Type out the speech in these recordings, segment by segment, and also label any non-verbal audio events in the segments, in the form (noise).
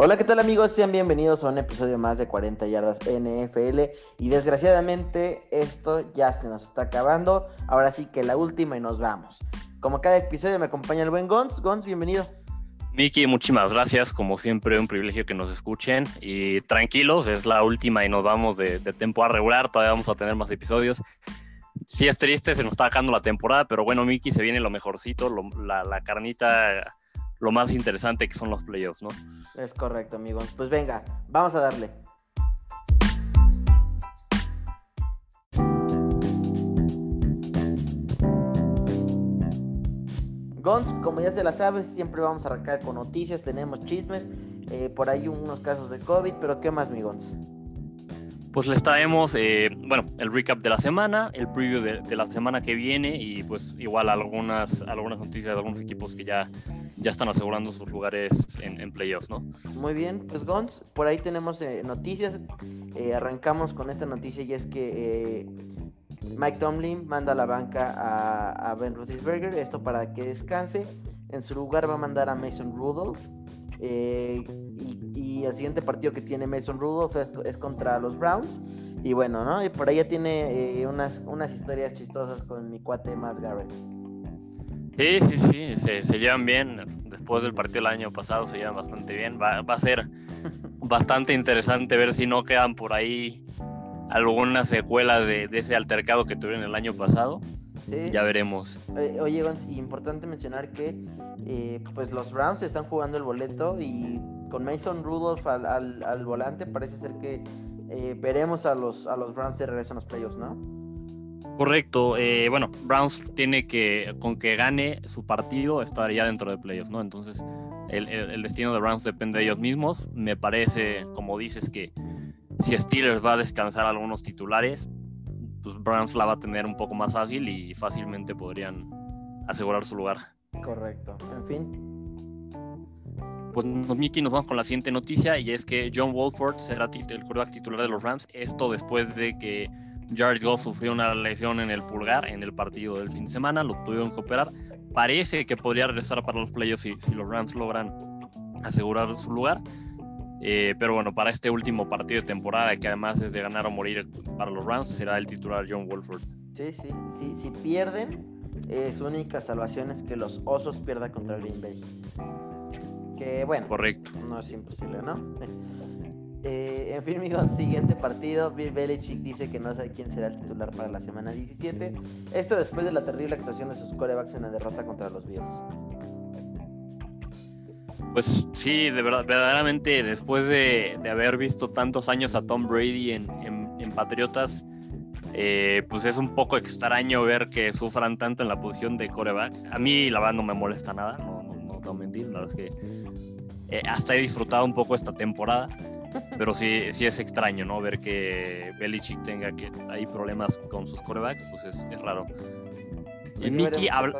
Hola, ¿qué tal amigos? Sean bienvenidos a un episodio más de 40 yardas NFL y desgraciadamente esto ya se nos está acabando. Ahora sí que la última y nos vamos. Como cada episodio me acompaña el buen Gons. Gons, bienvenido. Miki, muchísimas gracias. Como siempre, un privilegio que nos escuchen. Y tranquilos, es la última y nos vamos de, de temporada regular. Todavía vamos a tener más episodios. Sí es triste, se nos está acabando la temporada, pero bueno, Miki, se viene lo mejorcito, la carnita lo más interesante que son los playoffs, ¿no? Es correcto, amigos. Pues venga, vamos a darle. Gons, como ya se la sabes, siempre vamos a arrancar con noticias, tenemos chismes, eh, por ahí unos casos de COVID, pero ¿qué más, mi Gons? Pues les traemos, eh, bueno, el recap de la semana, el preview de, la semana que viene y pues igual algunas, algunas noticias de algunos equipos que ya, ya están asegurando sus lugares en, playoffs, ¿no? Muy bien, pues Gons, por ahí tenemos eh, noticias. Eh, arrancamos con esta noticia y es que Mike Tomlin manda a la banca a, Ben Roethlisberger, esto para que descanse. En su lugar va a mandar a Mason Rudolph. Eh, y, el siguiente partido que tiene Mason Rudolph es, contra los Browns. Y bueno, ¿no? Y por ahí ya tiene eh, unas, unas historias chistosas con mi cuate más Garrett. Sí, sí, sí, se, se, llevan bien. Después del partido del año pasado se llevan bastante bien. Va, va a ser (laughs) bastante interesante ver si no quedan por ahí algunas secuelas de, de ese altercado que tuvieron el año pasado. Ya veremos. oye, importante mencionar que eh, pues los Browns están jugando el boleto y con Mason Rudolph al, volante parece ser que eh, veremos a los, a los Browns de regreso en los playoffs, ¿no? Correcto. Eh, bueno, Browns tiene que, con que gane su partido, estaría dentro de playoffs, ¿no? Entonces, el, el, destino de Browns depende de ellos mismos. Me parece, como dices, que si Steelers va a descansar algunos titulares, pues Browns la va a tener un poco más fácil y fácilmente podrían asegurar su lugar. Correcto. En fin. Pues Miki, nos vamos con la siguiente noticia y es que John Wolford será el quarterback titular de los Rams. Esto después de que Jared Goff sufrió una lesión en el pulgar en el partido del fin de semana, lo tuvieron que operar. Parece que podría regresar para los playoffs si, si los Rams logran asegurar su lugar. Eh, pero bueno, para este último partido de temporada, que además es de ganar o morir para los Rams, será el titular John Wolford. Sí, sí, sí. Si pierden, eh, su única salvación es que los Osos pierdan contra Green Bay. Que bueno, correcto. No es imposible, ¿no? (laughs) Eh, en fin, amigos, siguiente partido. Bill Belichick dice que no sabe quién será el titular para la semana 17. Esto después de la terrible actuación de sus corebacks en la derrota contra los Bills. Pues sí, de verdad, verdaderamente después de, haber visto tantos años a Tom Brady en, Patriotas, eh, pues es un poco extraño ver que sufran tanto en la posición de coreback. A mí la verdad no me molesta nada, no, no, no, mentir, la verdad es que eh, hasta he disfrutado un poco esta temporada, pero sí, sí es extraño, ¿no? Ver que Belichick tenga que hay problemas con sus corebacks, pues es, raro. Y Mickey habla...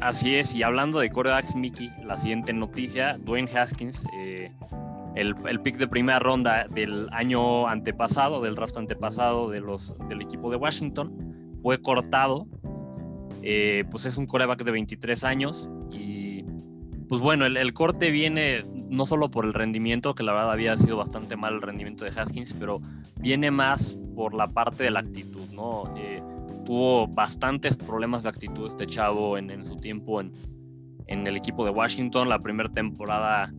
Así es, y hablando de corebacks, Mickey, la siguiente noticia, Dwayne Haskins, eh, el, pick de primera ronda del año antepasado, del draft antepasado de los, del equipo de Washington, fue cortado. Eh, pues es un coreback de 23 años pues bueno, el, corte viene no solo por el rendimiento, que la verdad había sido bastante mal el rendimiento de Haskins, pero viene más por la parte de la actitud, ¿no? Eh, tuvo bastantes problemas de actitud este chavo en, su tiempo en, el equipo de Washington. La primera temporada,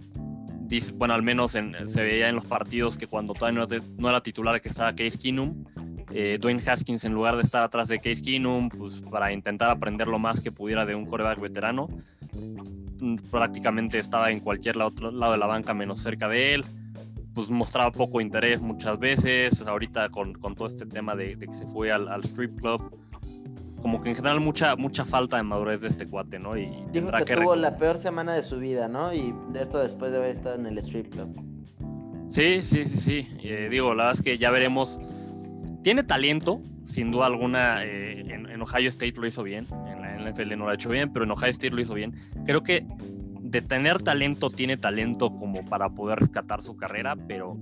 bueno, al menos se veía en los partidos que cuando todavía no, era titular que estaba Case Keenum, eh, Dwayne Haskins en lugar de estar atrás de Case Keenum, pues para intentar aprender lo más que pudiera de un coreback veterano, prácticamente estaba en cualquier otro lado de la banca menos cerca de él pues mostraba poco interés muchas veces, ahorita con, todo este tema de, que se fue al, strip club, como que en general mucha, mucha falta de madurez de este cuate, ¿no? Y Dijo que, tuvo la peor semana de su vida, ¿no? Y de esto después de haber estado en el strip club. Sí, sí, sí, sí. Eh, digo, la verdad es que ya veremos. Tiene talento, sin duda alguna. Eh, en, en, Ohio State lo hizo bien. En NFL no lo ha hecho bien, pero en Ohio lo hizo bien. Creo que de tener talento, tiene talento como para poder rescatar su carrera, pero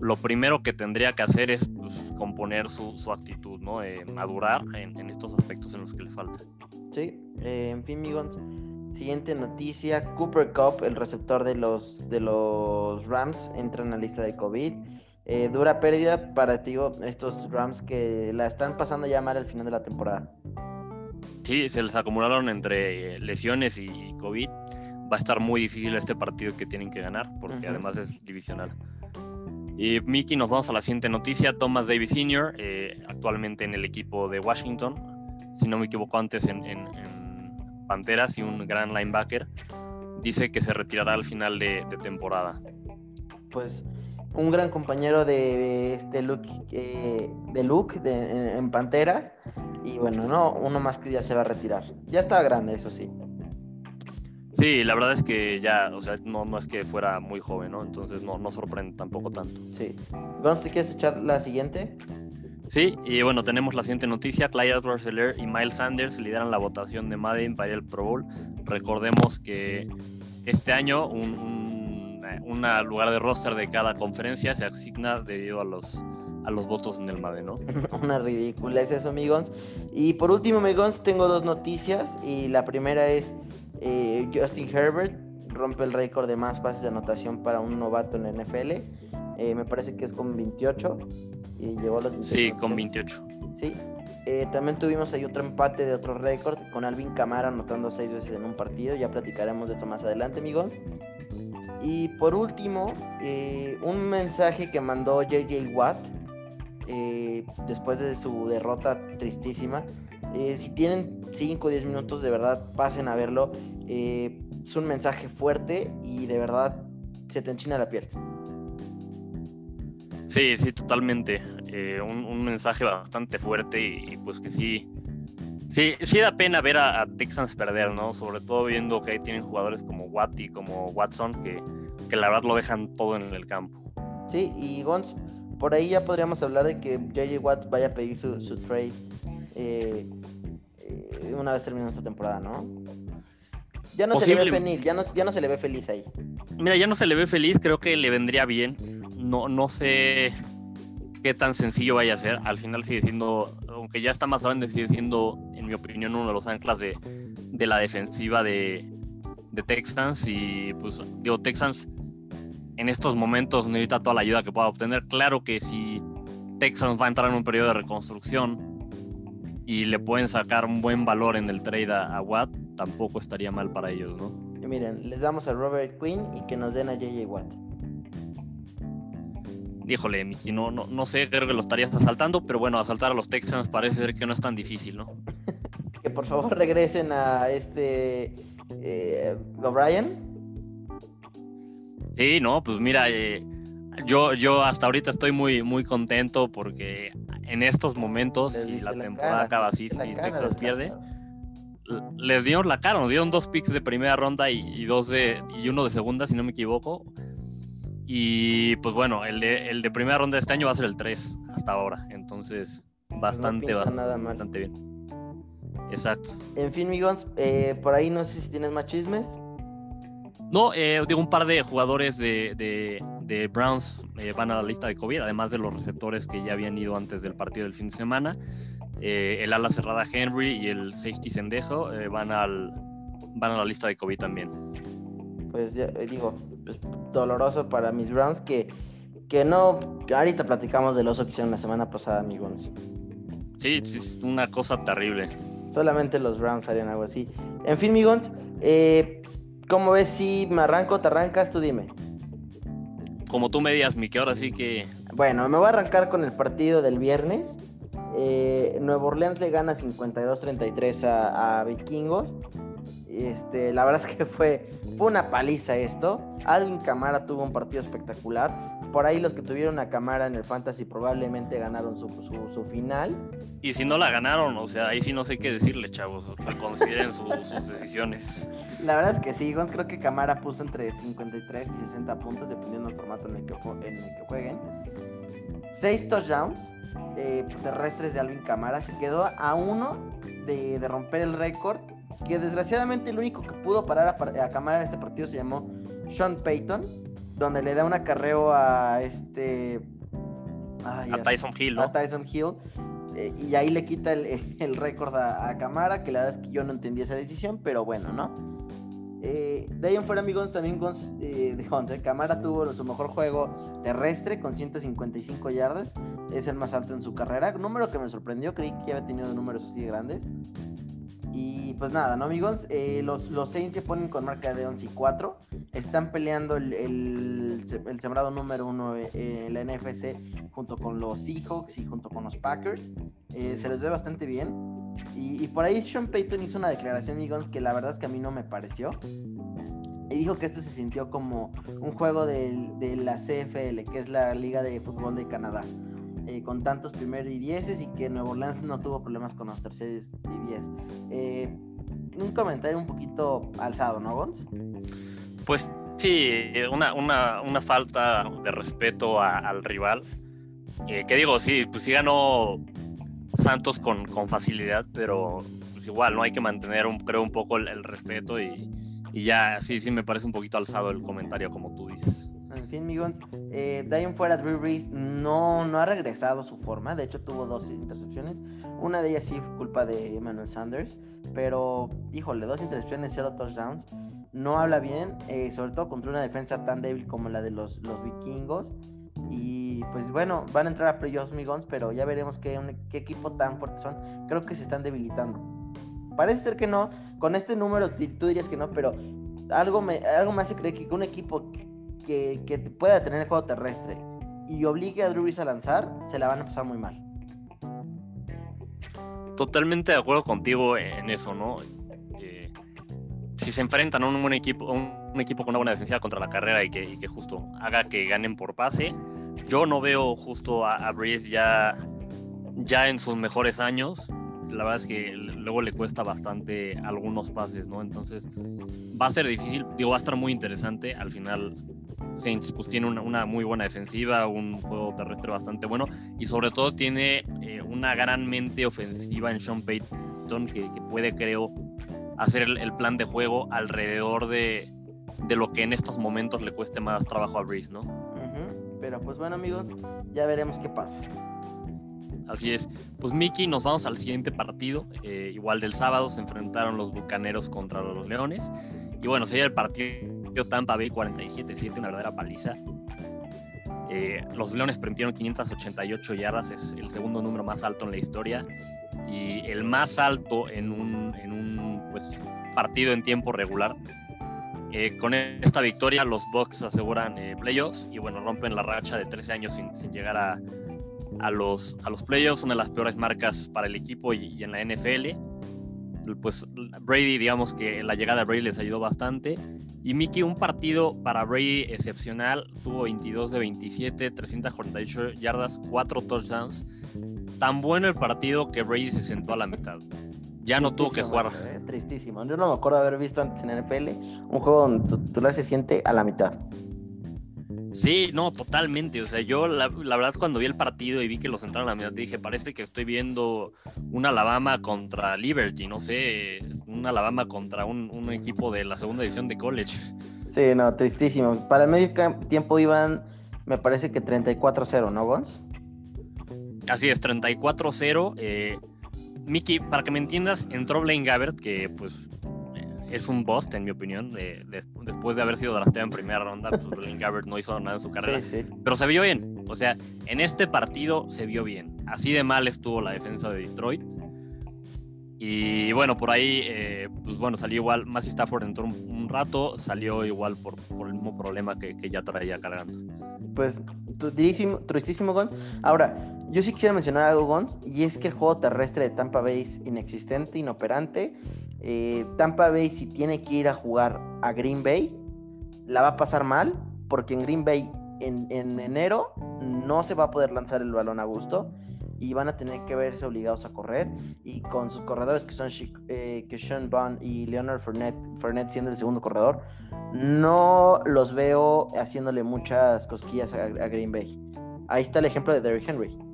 lo primero que tendría que hacer es pues, componer su, actitud, ¿no? Eh, madurar en, estos aspectos en los que le falta. Sí, eh, en fin, Migons. Siguiente noticia, Cooper Cup, el receptor de los, de los Rams, entra en la lista de COVID. Eh, dura pérdida para digo, estos Rams que la están pasando ya mal al final de la temporada. Sí, se les acumularon entre lesiones y COVID. Va a estar muy difícil este partido que tienen que ganar, porque además es divisional. Y Mickey, nos vamos a la siguiente noticia. Thomas Davis Sr., eh, actualmente en el equipo de Washington, si no me equivoco antes en, Panteras y un gran linebacker, dice que se retirará al final de, temporada. Pues un gran compañero de, este Luke, eh, de Luke en, Panteras. Y bueno, no, uno más que ya se va a retirar. Ya está grande, eso sí. Sí, la verdad es que ya, o sea, no, no es que fuera muy joven, ¿no? Entonces no, no sorprende tampoco tanto. Sí. Gonz, ¿te quieres echar la siguiente? Sí, y bueno, tenemos la siguiente noticia. Clyde edwards y Miles Sanders lideran la votación de Madden para al Pro Bowl. Recordemos que este año un, lugar de roster de cada conferencia se asigna debido a los, a los votos en el Madden, ¿no? (laughs) Una ridícula es eso, amigos. Y por último, amigos, tengo dos noticias. Y la primera es eh, Justin Herbert rompe el récord de más pases de anotación para un novato en la NFL. Eh, me parece que es con 28 y llegó a los Sí, con 28. Sí. Eh, también tuvimos ahí otro empate de otro récord con Alvin Camara anotando seis veces en un partido. Ya platicaremos de esto más adelante, amigos. Y por último, eh, un mensaje que mandó JJ Watt eh, después de su derrota tristísima. si tienen 5 o 10 minutos, de verdad, pasen a verlo. es un mensaje fuerte y de verdad se te enchina la piel. Sí, sí, totalmente. Eh, un, mensaje bastante fuerte y, pues que sí, sí, sí da pena ver a, Texans perder, ¿no? Sobre todo viendo que ahí tienen jugadores como Watt y como Watson que, que la verdad lo dejan todo en el campo. Sí, y Gons, por ahí ya podríamos hablar de que JJ Watt vaya a pedir su, trade eh, eh, una vez terminada esta temporada, ¿no? Ya no se le ve feliz, ya no, ya no se le ve feliz ahí. Mira, ya no se le ve feliz, creo que le vendría bien no, no sé qué tan sencillo vaya a ser. Al final sigue siendo, aunque ya está más grande, sigue siendo, en mi opinión, uno de los anclas de, la defensiva de, Texans. Y pues, digo, Texans en estos momentos necesita toda la ayuda que pueda obtener. Claro que si Texans va a entrar en un periodo de reconstrucción y le pueden sacar un buen valor en el trade a, Watt, tampoco estaría mal para ellos, ¿no? miren, les damos a Robert Quinn y que nos den a JJ Watt híjole, no, no, no sé, creo que lo estarías asaltando, pero bueno, asaltar a los Texans parece ser que no es tan difícil, ¿no? (laughs) que por favor regresen a este eh, O'Brien. Sí, no, pues mira, eh, yo, yo hasta ahorita estoy muy, muy contento porque en estos momentos, si la, temporada acaba así, si Texas pierde, les dieron la cara, nos dieron dos picks de primera ronda y, y, dos de, y uno de segunda, si no me equivoco. Y pues bueno, el de, el de primera ronda de este año va a ser el 3 hasta ahora. Entonces, bastante, bastante, bien. Exacto. En fin, amigos, eh, por ahí no sé si tienes más chismes. No, eh, digo, un par de jugadores de, de, Browns eh, van a la lista de COVID, además de los receptores que ya habían ido antes del partido del fin de semana. el ala cerrada Henry y el safety Sendejo van, al, van a la lista de COVID también. Pues ya digo, pues, doloroso para mis Browns que, que no. Ahorita platicamos de los que hicieron la semana pasada, amigos. Sí, es una cosa terrible. Solamente los Browns harían algo así. En fin, amigos, eh, ¿cómo ves si me arranco, te arrancas? Tú dime. Como tú me digas, Miki, ahora sí que. Bueno, me voy a arrancar con el partido del viernes. Eh, Nueva Orleans le gana 52-33 a, a Vikingos. Este, la verdad es que fue, fue una paliza esto. Alvin Camara tuvo un partido espectacular. Por ahí los que tuvieron a Camara en el Fantasy probablemente ganaron su, su, final. Y si no la ganaron, o sea, ahí sí no sé qué decirle, chavos. Consideren (laughs) sus decisiones. La verdad es que sí, Gons creo que Camara puso entre 53 y 60 puntos, dependiendo del formato en el que, en el que jueguen. Seis touchdowns eh, terrestres de Alvin Camara. Se quedó a uno de, de romper el récord que desgraciadamente el único que pudo parar a, a Camara en este partido se llamó Sean Payton, donde le da un acarreo a este... a Tyson Hill, ¿no? A Tyson Hill. Eh, y ahí le quita el, (laughs) récord a, Camara, que la verdad es que yo no entendí esa decisión, pero bueno, ¿no? Eh, de ahí en fuera, amigos, también Gons, eh, de eh, Camara tuvo su mejor juego terrestre con 155 yardas. Es el más alto en su carrera. Número que me sorprendió, creí que había tenido números así grandes. Y pues nada, ¿no, amigos? Eh, los, los Saints se ponen con marca de 11 y 4. Están peleando el, el, sembrado número uno en la NFC junto con los Seahawks y junto con los Packers. se les ve bastante bien. Y, por ahí Sean Payton hizo una declaración, amigos, que la verdad es que a mí no me pareció. Y dijo que esto se sintió como un juego de, la CFL, que es la Liga de Fútbol de Canadá. Eh, con tantos primeros y dieces y que Nuevo Orleans no tuvo problemas con los terceros y diez. Eh, un comentario un poquito alzado, ¿no, Gons? Pues sí, una, una, una falta de respeto al rival. Eh, que digo, sí, pues sí ganó Santos con, con facilidad, pero pues igual, ¿no? Hay que mantener, un, creo, un poco el, respeto y, y, ya, sí, sí, me parece un poquito alzado el comentario, como tú dices. En fin, amigos, eh, de fuera, Drew Brees no, no ha regresado a su forma. De hecho, tuvo dos intercepciones. Una de ellas sí culpa de Emmanuel Sanders. Pero, híjole, dos intercepciones, cero touchdowns. No habla bien, eh, sobre todo contra una defensa tan débil como la de los, los vikingos. Y pues bueno, van a entrar a playoffs, Migons, pero ya veremos qué, equipo tan fuerte son. Creo que se están debilitando. Parece ser que no. Con este número tú dirías que no, pero algo me, algo me hace creer que un equipo que, que pueda tener el juego terrestre y obligue a Drew Brees a lanzar, se la van a pasar muy mal. Totalmente de acuerdo contigo en eso, ¿no? Si se enfrentan a un buen equipo, un equipo con una buena defensiva contra la carrera y que, que justo haga que ganen por pase, yo no veo justo a, a Breeze ya, ya en sus mejores años. La verdad es que luego le cuesta bastante algunos pases, ¿no? Entonces va a ser difícil, digo, va a estar muy interesante. Al final, Saints pues tiene una, muy buena defensiva, un juego terrestre bastante bueno y sobre todo tiene eh, una gran mente ofensiva en Sean Payton que, puede, creo, hacer el, plan de juego alrededor de, de, lo que en estos momentos le cueste más trabajo a Breeze, ¿no? Pero pues bueno amigos, ya veremos qué pasa. Así es. Pues Miki, nos vamos al siguiente partido. Eh, igual del sábado se enfrentaron los Bucaneros contra los Leones. Y bueno, sería el partido Tampa Bay 47-7, una verdadera paliza. Eh, los Leones permitieron 588 yardas, es el segundo número más alto en la historia. Y el más alto en un, en un pues, partido en tiempo regular. Eh, con esta victoria los Bucks aseguran eh, playoffs y bueno, rompen la racha de 13 años sin, llegar a, a, los, a los playoffs, una de las peores marcas para el equipo y, en la NFL. Pues Brady, digamos que la llegada de Brady les ayudó bastante. Y Mickey, un partido para Brady excepcional, tuvo 22 de 27, 348 yardas, 4 touchdowns. Tan bueno el partido que Brady se sentó a la mitad ya no tuvo que jugar. Eh, tristísimo. Yo no me acuerdo de haber visto antes en NFL un juego donde tu titular se siente a la mitad. Sí, no, totalmente. O sea, yo la, verdad cuando vi el partido y vi que lo sentaron a la mitad, dije, parece que estoy viendo un Alabama contra Liberty, no sé, un Alabama contra un, un equipo de la segunda división de college. Sí, no, tristísimo. Para el medio tiempo iban, me parece que 34-0, ¿no, Gons? Así es, 34-0. Eh, Mickey, para que me entiendas, entró Blaine Gabbert, que pues eh, es un bust, en mi opinión. después de haber sido drafteado en primera ronda, pues Blaine Gabbert no hizo nada en su carrera. Pero se vio bien. O sea, en este partido se vio bien. Así de mal estuvo la defensa de Detroit. Y bueno, por ahí, eh, pues bueno, salió igual. Massey Stafford entró un, rato, salió igual por, por el mismo problema que, que, ya traía cargando. Pues, tristísimo, tristísimo, Gon. Ahora, yo sí quisiera mencionar algo, Gons, y es que el juego terrestre de Tampa Bay es inexistente, inoperante. Eh, Tampa Bay, si tiene que ir a jugar a Green Bay, la va a pasar mal, porque en Green Bay en, enero no se va a poder lanzar el balón a gusto y van a tener que verse obligados a correr. Y con sus corredores que son eh, Sean Bond y Leonard Fournette, siendo el segundo corredor, no los veo haciéndole muchas cosquillas a, a Green Bay. Ahí está el ejemplo de Derrick Henry.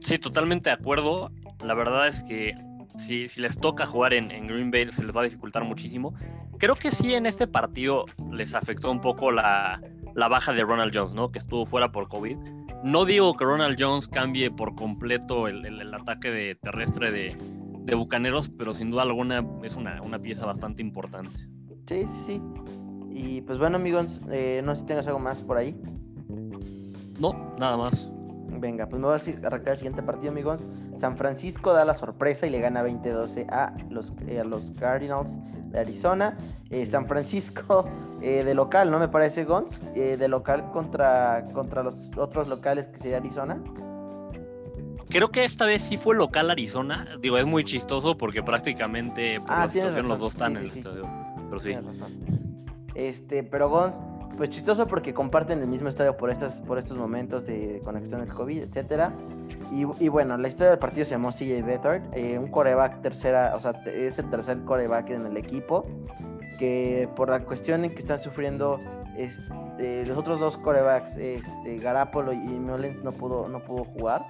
Sí, totalmente de acuerdo. La verdad es que si, si les toca jugar en, Green Bay se les va a dificultar muchísimo. Creo que sí en este partido les afectó un poco la, baja de Ronald Jones, ¿no? Que estuvo fuera por COVID. No digo que Ronald Jones cambie por completo el, ataque de terrestre de, Bucaneros, pero sin duda alguna es una, una pieza bastante importante. Sí, sí, sí. Y pues bueno, amigos, eh, no sé si tengas algo más por ahí. No, nada más. Venga, pues me voy a arrancar el siguiente partido, amigos. San Francisco da la sorpresa y le gana 20-12 a los, eh, los Cardinals de Arizona. Eh, San Francisco (laughs) de local, ¿no? Me parece, Gons. de local contra, contra los otros locales que sería Arizona. Creo que esta vez sí fue local Arizona. Digo, es muy chistoso porque prácticamente por ah, la situación los dos están en el estadio. Pero sí. Este, pero Gons, pues chistoso porque comparten el mismo estadio por estas, por estos momentos de, conexión del COVID, etcétera. Y, bueno, la historia del partido se llamó CJ Beathard, eh, un coreback tercera, o sea, es el tercer coreback en el equipo, que por la cuestión en que están sufriendo este, los otros dos corebacks, este, Garapolo y Mullins no pudo, no pudo jugar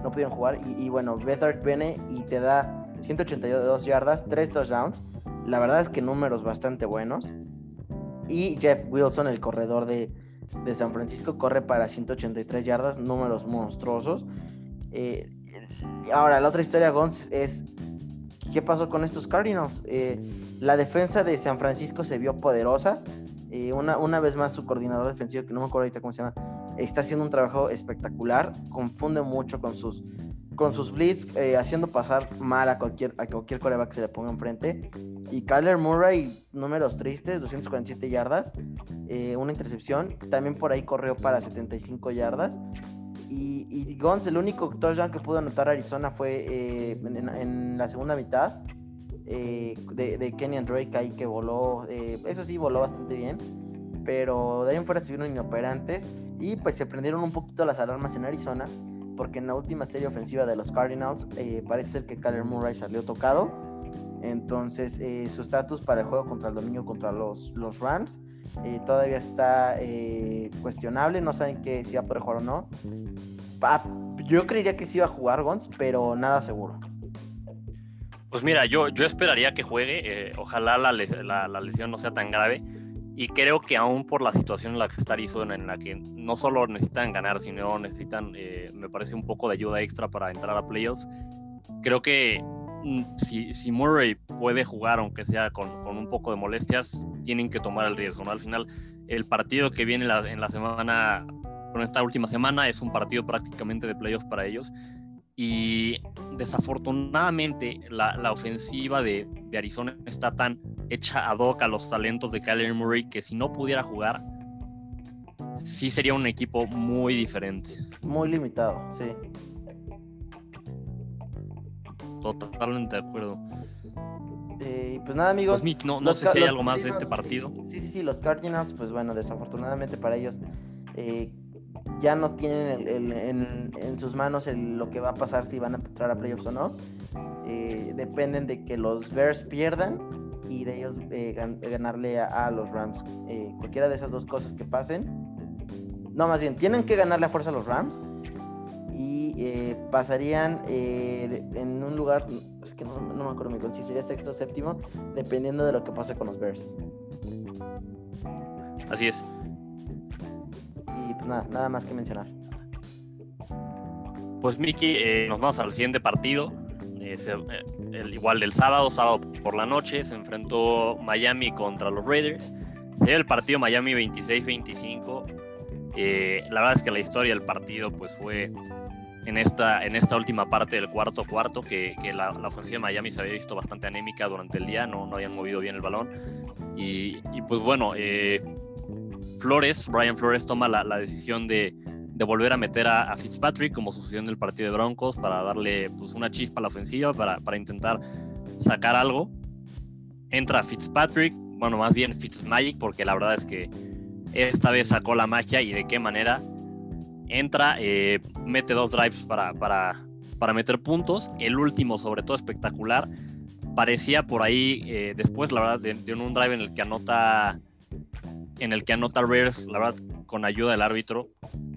no pudieron jugar. Y, bueno, Bethard viene y te da 182 yardas, 3 touchdowns. La verdad es que números bastante buenos. Y Jeff Wilson, el corredor de, San Francisco, corre para 183 yardas, números monstruosos. Eh, ahora, la otra historia, Gons, es qué pasó con estos Cardinals. Eh, la defensa de San Francisco se vio poderosa. Eh, una, una vez más, su coordinador defensivo, que no me acuerdo ahorita cómo se llama, está haciendo un trabajo espectacular, confunde mucho con sus, con sus blitz, eh, haciendo pasar mal a cualquier, a cualquier coreback que se le ponga enfrente. Y Kyler Murray, números tristes, 247 yardas, eh, una intercepción. También por ahí corrió para 75 yardas. Y, y Gons, el único touchdown que pudo anotar Arizona fue eh, en, la segunda mitad. de, de Kenyan Drake ahí que voló, eso sí, voló bastante bien pero de ahí en fuera se vieron inoperantes y pues se prendieron un poquito las alarmas en Arizona, porque en la última serie ofensiva de los Cardinals eh, parece ser que Kyler Murray salió tocado. Entonces eh, su estatus para el juego contra el domingo contra los, los Rams eh, todavía está cuestionable, no saben que si va a poder jugar o no. yo creería que sí iba a jugar Gons, pero nada seguro. Pues mira, yo, yo esperaría que juegue, ojalá la, la lesión no sea tan grave y creo que aún por la situación en la que está Arizona, en la que no solo necesitan ganar, sino necesitan, eh, me parece, un poco de ayuda extra para entrar a playoffs, creo que mm, si, si, Murray puede jugar, aunque sea con, con, un poco de molestias, tienen que tomar el riesgo. ¿no? Al final, el partido que viene la, en la semana, con esta última semana, es un partido prácticamente de playoffs para ellos. Y desafortunadamente la, la ofensiva de, de, Arizona está tan hecha ad hoc a los talentos de Kyler Murray que si no pudiera jugar, sí sería un equipo muy diferente. Muy limitado, sí. Totalmente de acuerdo. Eh, pues nada, amigos. Pues, no, no sé si hay algo más de este partido. Sí, sí, sí, los Cardinals, pues bueno, desafortunadamente para ellos, eh, ya no tienen en, sus manos lo que va a pasar si van a entrar a playoffs o no. Eh, dependen de que los Bears pierdan y de ellos eh, ganarle a, los Rams. Eh, cualquiera de esas dos cosas que pasen. No, más bien, tienen que ganarle a fuerza a los Rams y pasarían en un lugar, es que no, me acuerdo si sería sexto o séptimo, dependiendo de lo que pase con los Bears. Así es. Pues nada, nada más que mencionar. Pues Miki, eh, nos vamos al siguiente partido. Eh, el igual del sábado, sábado por la noche, se enfrentó Miami contra los Raiders. Se dio el partido Miami 26-25. Eh, la verdad es que la historia del partido pues fue en esta, en esta última parte del cuarto cuarto, que, la, la, ofensiva de Miami se había visto bastante anémica durante el día, no, no habían movido bien el balón. Y, pues bueno, eh, Flores, Brian Flores toma la, decisión de, volver a meter a, Fitzpatrick como sucedió en el partido de Broncos para darle pues, una chispa a la ofensiva, para, intentar sacar algo. Entra Fitzpatrick, bueno, más bien Fitzmagic, porque la verdad es que esta vez sacó la magia y de qué manera. Entra, eh, mete dos drives para, para, para meter puntos. El último, sobre todo, espectacular. Parecía por ahí, eh, después, la verdad, de, de, un drive en el que anota en el que anota Raiders, la verdad, con ayuda del árbitro,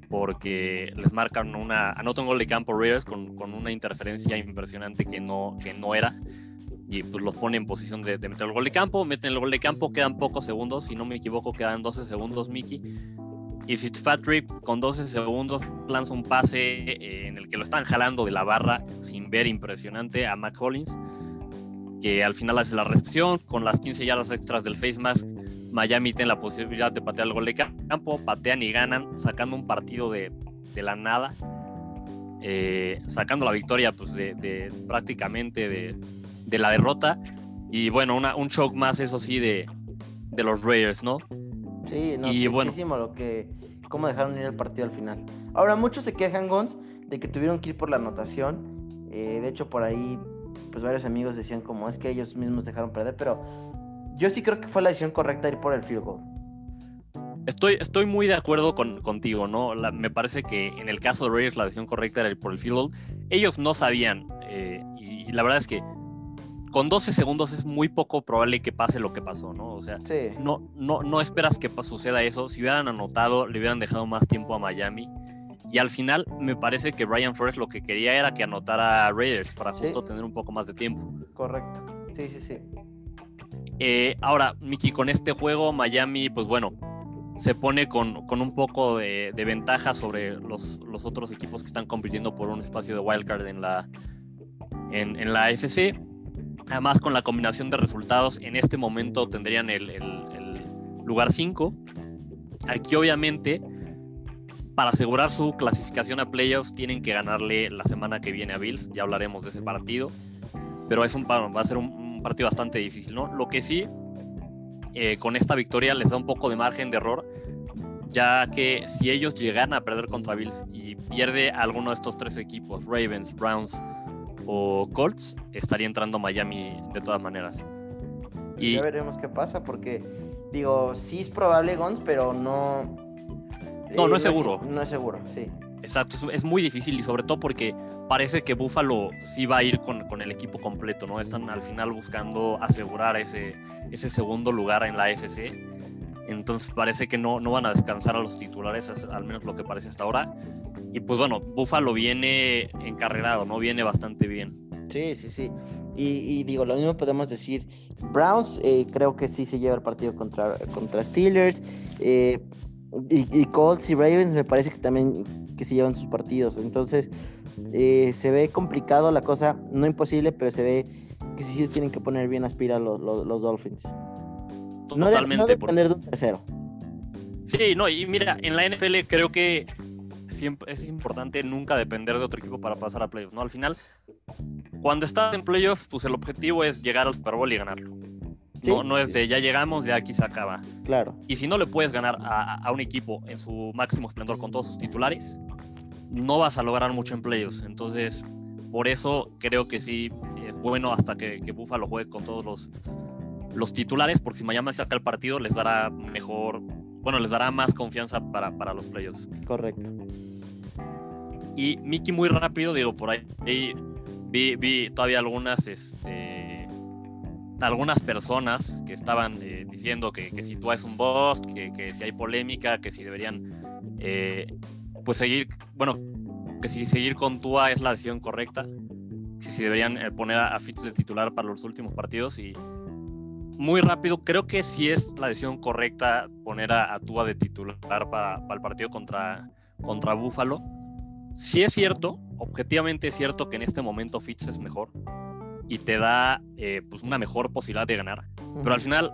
porque les marcan una, anota un gol de campo Raiders con, con, una interferencia impresionante que no, que no era, y pues los pone en posición de, meter el gol de campo, meten el gol de campo, quedan pocos segundos, si no me equivoco, quedan 12 segundos, Mickey. Y Fitzpatrick con 12 segundos lanza un pase eh, en el que lo están jalando de la barra sin ver impresionante a Matt Collins que al final hace la recepción con las 15 yardas extras del face mask. Miami tiene la posibilidad de patear el gol de campo, patean y ganan, sacando un partido de, de la nada, eh, sacando la victoria pues, de, prácticamente de, de, la derrota. Y bueno, una, un shock más, eso sí, de, de los Raiders, ¿no? Sí, no, y bueno, lo que, cómo dejaron ir el partido al final. Ahora, muchos se quejan, Gons, de que tuvieron que ir por la anotación. Eh, de hecho, por ahí, pues varios amigos decían como es que ellos mismos dejaron perder, pero yo sí creo que fue la decisión correcta ir por el field goal. Estoy, estoy muy de acuerdo con, contigo, ¿no? me parece que en el caso de Raiders la decisión correcta era ir por el field goal. Ellos no sabían, eh, y, la verdad es que con 12 segundos es muy poco probable que pase lo que pasó, ¿no? O sea, no, no, no esperas que suceda eso. Si hubieran anotado, le hubieran dejado más tiempo a Miami. Y al final me parece que Brian Forrest lo que quería era que anotara a Raiders para justo tener un poco más de tiempo. Correcto. Sí, sí, sí. Eh, ahora, Miki, con este juego, Miami, pues bueno, se pone con, con un poco de, ventaja sobre los, los, otros equipos que están compitiendo por un espacio de wildcard en la, en, en la AFC. Además, con la combinación de resultados, en este momento tendrían el, lugar 5. Aquí, obviamente, para asegurar su clasificación a playoffs, tienen que ganarle la semana que viene a Bills. Ya hablaremos de ese partido. Pero es un, va a ser un, partido bastante difícil, ¿no? Lo que sí, eh, con esta victoria les da un poco de margen de error, ya que si ellos llegan a perder contra Bills y pierde alguno de estos tres equipos, Ravens, Browns o Colts, estaría entrando Miami de todas maneras. Y ya veremos qué pasa, porque digo, sí es probable Gons, pero no. No, no es seguro. no es seguro, sí. Exacto, es, muy difícil y sobre todo porque parece que Buffalo sí va a ir con, el equipo completo, ¿no? Están al final buscando asegurar ese, ese segundo lugar en la AFC. Entonces parece que no, van a descansar a los titulares, al menos lo que parece hasta ahora. Y pues bueno, Buffalo viene encarrerado, ¿no? Viene bastante bien. Sí, sí, sí. Y, digo, lo mismo podemos decir. Browns eh, creo que sí se lleva el partido contra, contra Steelers. Eh, y, Colts y Ravens me parece que también que se llevan sus partidos. Entonces eh, se ve complicado la cosa, no imposible, pero se ve que sí se tienen que poner bien aspira los, los, Dolphins. Totalmente. No, depender de un tercero. Sí, no, y mira, en la NFL creo que siempre es importante nunca depender de otro equipo para pasar a playoffs, ¿no? Al final, cuando estás en playoffs, pues el objetivo es llegar al Super Bowl y ganarlo. No, no es de ya llegamos, de aquí se acaba. Claro. Y si no le puedes ganar a, un equipo en su máximo esplendor con todos sus titulares, no vas a lograr mucho en playoffs. Entonces, por eso creo que sí es bueno hasta que, que Buffalo juegue con todos los, los titulares, porque si Miami saca el partido, les dará mejor bueno, les dará más confianza para, para los playoffs. Correcto. Y Mickey muy rápido, digo, por ahí vi, vi todavía algunas, este, algunas personas que estaban eh, diciendo que, que, si tú es un boss, que, que, si hay polémica, que si deberían, eh, pues seguir, bueno, que si seguir con Tua es la decisión correcta, si, si deberían eh, poner a, a Fitz de titular para los últimos partidos y muy rápido, creo que sí es la decisión correcta poner a, a Tua de titular para, el partido contra, contra Buffalo. Sí es cierto, objetivamente es cierto que en este momento Fitz es mejor y te da eh, pues una mejor posibilidad de ganar. Pero al final,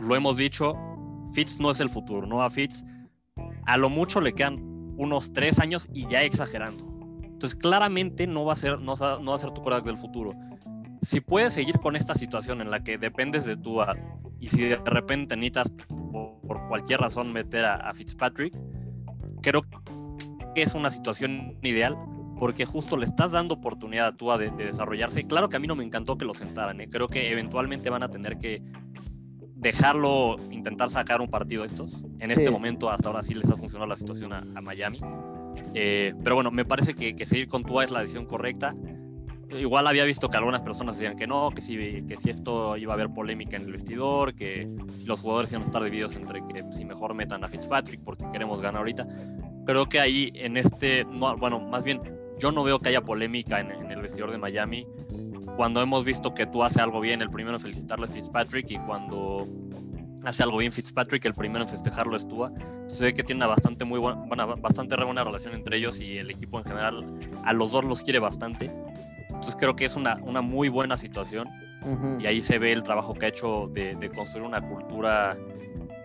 lo hemos dicho, Fitz no es el futuro, ¿no? A Fitz a lo mucho le quedan unos tres años y ya exagerando. Entonces claramente no va a ser, no, no va a ser tu quarterback del futuro si puedes seguir con esta situación en la que dependes de tu y si de repente necesitas por, cualquier razón meter a, Fitzpatrick, creo que es una situación ideal porque justo le estás dando oportunidad a Tua de, desarrollarse. Claro que a mí no me encantó que lo sentaran, ¿eh? creo que eventualmente van a tener que dejarlo intentar sacar un partido estos. En este momento, hasta ahora sí les ha funcionado la situación a, Miami. Eh, pero bueno, me parece que, que seguir con Tua es la decisión correcta igual había visto que algunas personas decían que no, que si, que si esto iba a haber polémica en el vestidor, que si los jugadores iban a estar divididos entre que si mejor metan a Fitzpatrick porque queremos ganar ahorita. Creo que ahí en este, no, bueno, más bien yo no veo que haya polémica en, el vestidor de Miami. Cuando hemos visto que tú haces algo bien, el primero en felicitarle es Fitzpatrick y cuando hace algo bien Fitzpatrick, el primero en festejarlo es Tua. Se ve que tiene una bastante, muy buena, bastante buena relación entre ellos y el equipo en general a los dos los quiere bastante. Entonces creo que es una, una muy buena situación. Y ahí se ve el trabajo que ha hecho de, construir una cultura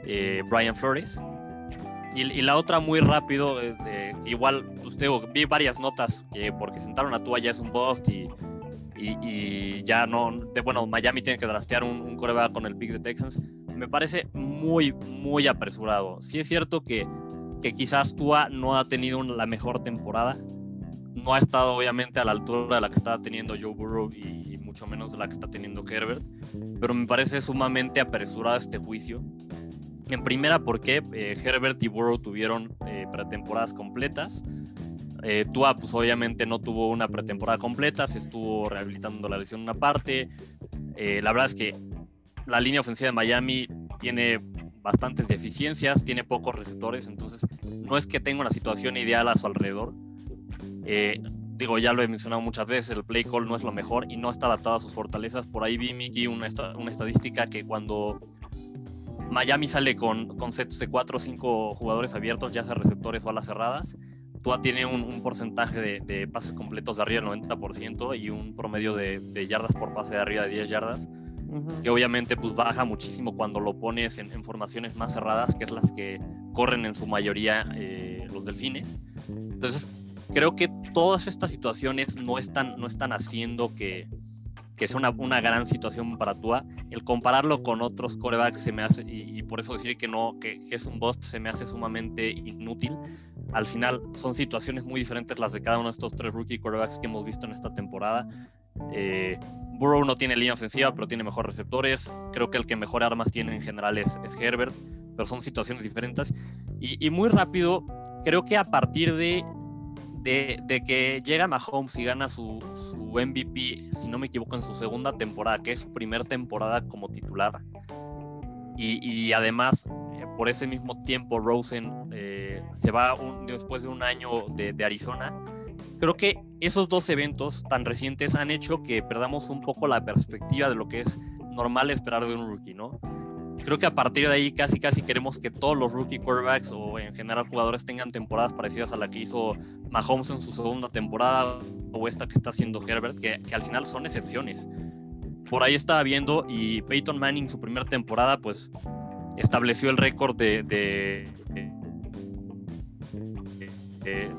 eh, Brian Flores. Y, la otra muy rápido, eh, igual usted vi varias notas que porque sentaron a Tua ya es un bust y, y, ya no, de, bueno, Miami tiene que draftear un, un coreback con el pick de Texans. Me parece muy, muy apresurado. Sí es cierto que, que quizás Tua no ha tenido la mejor temporada, no ha estado obviamente a la altura de la que estaba teniendo Joe Burrow y, mucho menos de la que está teniendo Herbert, pero me parece sumamente apresurado este juicio. En primera, porque eh, Herbert y Burrow tuvieron eh, pretemporadas completas. Eh, Tua, pues obviamente no tuvo una pretemporada completa, se estuvo rehabilitando la lesión una parte. Eh, la verdad es que la línea ofensiva de Miami tiene bastantes deficiencias, tiene pocos receptores, entonces no es que tenga una situación ideal a su alrededor. Eh, digo, ya lo he mencionado muchas veces, el play call no es lo mejor y no está adaptado a sus fortalezas. Por ahí vi, Mickey, una, una estadística que cuando Miami sale con, con sets de 4 o 5 jugadores abiertos, ya sea receptores o alas cerradas, Tua tiene un, porcentaje de, pases completos de arriba del 90% y un promedio de, yardas por pase de arriba de 10 yardas, que obviamente pues baja muchísimo cuando lo pones en, formaciones más cerradas, que es las que corren en su mayoría eh, los delfines. Entonces, creo que todas estas situaciones no están, no están haciendo que, que sea una, una, gran situación para Tua. El compararlo con otros corebacks se me hace, y, por eso decir que no, que, es un bust se me hace sumamente inútil. Al final son situaciones muy diferentes las de cada uno de estos tres rookie quarterbacks que hemos visto en esta temporada. Eh, Burrow no tiene línea ofensiva, pero tiene mejores receptores. Creo que el que mejor armas tiene en general es, es Herbert, pero son situaciones diferentes. Y, y muy rápido, creo que a partir de de, que llega Mahomes y gana su, MVP, si no me equivoco, en su segunda temporada, que es su primera temporada como titular. Y, además, eh, por ese mismo tiempo, Rosen eh, se va después de un año de, de Arizona. Creo que esos dos eventos tan recientes han hecho que perdamos un poco la perspectiva de lo que es normal esperar de un rookie, ¿no? Creo que a partir de ahí casi casi queremos que todos los rookie quarterbacks o en general jugadores tengan temporadas parecidas a la que hizo Mahomes en su segunda temporada o esta que está haciendo Herbert, que, al final son excepciones. Por ahí estaba viendo y Peyton Manning su primera temporada pues estableció el récord de, de,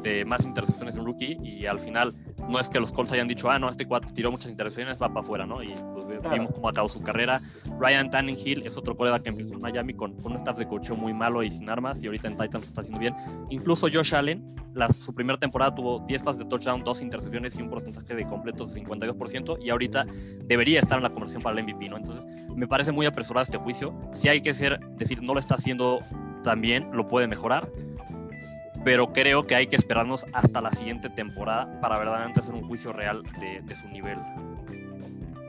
de, más intercepciones de un rookie y al final no es que los Colts hayan dicho, ah, no, este cuatro tiró muchas intercepciones, va para afuera, ¿no? Y pues vimos cómo acabó su carrera. Ryan Tannehill es otro coreback que empezó en Miami con, con un staff de cocheo muy malo y sin armas y ahorita en Titans está haciendo bien. Incluso Josh Allen, la, su primera temporada tuvo 10 pases de touchdown, 2 intercepciones y un porcentaje de completos de 52% y ahorita debería estar en la conversión para el MVP, ¿no? Entonces me parece muy apresurado este juicio. Si hay que ser, decir, no lo está haciendo tan bien, lo puede mejorar pero creo que hay que esperarnos hasta la siguiente temporada para verdaderamente hacer un juicio real de, su nivel.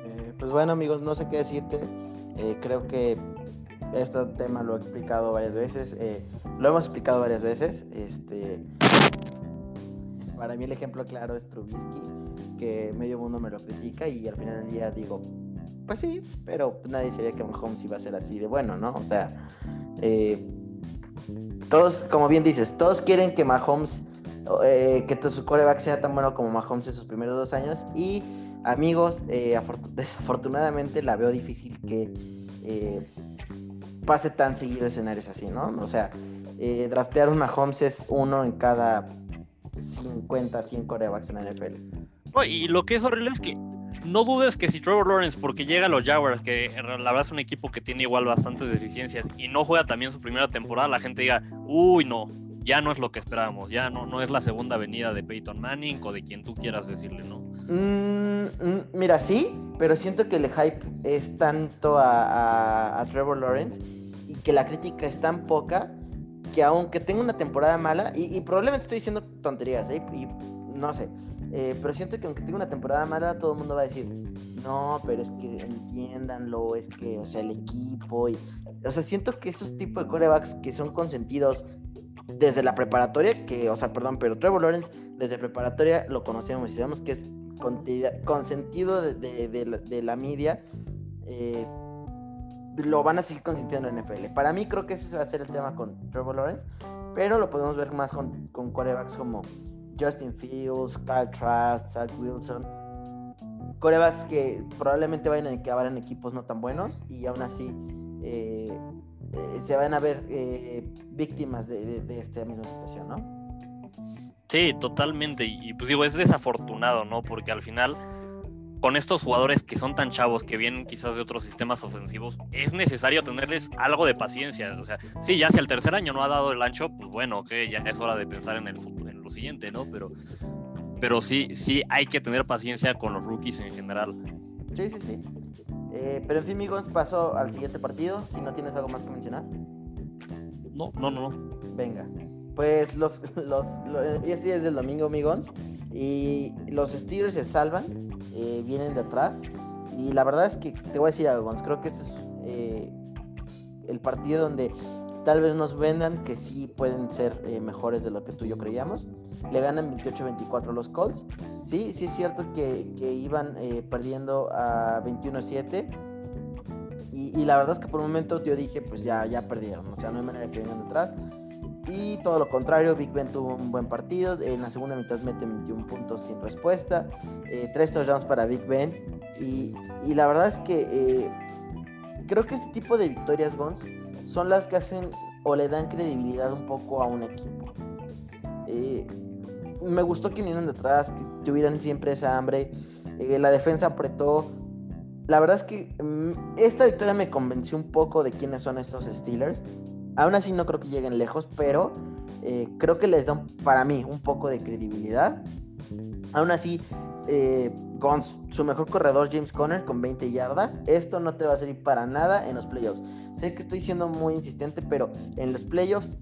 Eh, pues bueno amigos, no sé qué decirte. Eh, creo que este tema lo he explicado varias veces. Eh, lo hemos explicado varias veces. Este, para mí el ejemplo claro es Trubisky, que medio mundo me lo critica y al final del día digo, pues sí, pero nadie sabía que Mahomes iba a ser así de bueno, ¿no? O sea, eh, todos, como bien dices, todos quieren que Mahomes, eh, que su coreback sea tan bueno como Mahomes en sus primeros dos años. Y amigos, eh, (laughs) desafortunadamente la veo difícil que eh, pase tan seguido escenarios así, ¿no? O sea, draftear un Mahomes es uno en cada 50, 100 corebacks en la NFL. y lo que es horrible es que no dudes que si Trevor Lawrence, porque llega a los Jaguars, que la verdad es un equipo que tiene igual bastantes deficiencias, y no juega también su primera temporada, la gente diga, uy, no, ya no es lo que esperábamos, ya no, no es la segunda venida de Peyton Manning o de quien tú quieras decirle, ¿no? Mm, mm, mira, sí, pero siento que el hype es tanto a, Trevor Lawrence y que la crítica es tan poca que aunque tenga una temporada mala, y, probablemente estoy diciendo tonterías, ¿eh? y no sé, eh, pero siento que aunque tenga una temporada mala, todo el mundo va a decir, no, pero es que entiéndanlo, es que, o sea, el equipo. Y, o sea, siento que esos tipos de corebacks que son consentidos desde la preparatoria, que, o sea, perdón, pero Trevor Lawrence desde preparatoria lo conocemos y sabemos que es consentido de, la, media. Eh, lo van a seguir consintiendo en NFL. Para mí creo que ese va a ser el tema con Trevor Lawrence, pero lo podemos ver más con, con corebacks como Justin Fields, Kyle Trask, Zach Wilson. corebacks que probablemente vayan a acabar en equipos no tan buenos y aún así eh, eh, se van a ver eh, víctimas de, esta misma situación, ¿no? Sí, totalmente. Y pues digo, es desafortunado, ¿no? Porque al final, con estos jugadores que son tan chavos, que vienen quizás de otros sistemas ofensivos, es necesario tenerles algo de paciencia. O sea, sí, ya si el tercer año no ha dado el ancho, pues bueno, ok, ya es hora de pensar en, el, lo siguiente, ¿no? Pero, pero sí, sí hay que tener paciencia con los rookies en general. Sí, sí, sí. Eh, pero en fin, amigos, paso al siguiente partido. Si no tienes algo más que mencionar. No, no, no. Venga. Pues los, los, este es el domingo, amigos. Y los Steelers se salvan. Eh, vienen de atrás. Y la verdad es que te voy a decir algo, Creo que este es eh, el partido donde tal vez nos vendan que sí pueden ser mejores de lo que tú y yo creíamos. Le ganan 28-24 los Colts. Sí, sí es cierto que, iban eh, perdiendo a 21-7. Y, la verdad es que por un momento yo dije, pues ya, ya perdieron. O sea, no hay manera que vengan detrás. Y todo lo contrario, Big Ben tuvo un buen partido. En la segunda mitad mete 21 puntos sin respuesta. Eh, tres touchdowns para Big Ben. Y, la verdad es que eh, creo que este tipo de victorias, Gons, son las que hacen o le dan credibilidad un poco a un equipo. Me gustó que vinieran detrás, que tuvieran siempre esa hambre. Eh, la defensa apretó. La verdad es que mm, esta victoria me convenció un poco de quiénes son estos Steelers. Aún así no creo que lleguen lejos, pero eh, creo que les da para mí un poco de credibilidad. Aún así, eh, su mejor corredor James Conner con 20 yardas, esto no te va a servir para nada en los playoffs. Sé que estoy siendo muy insistente, pero en los playoffs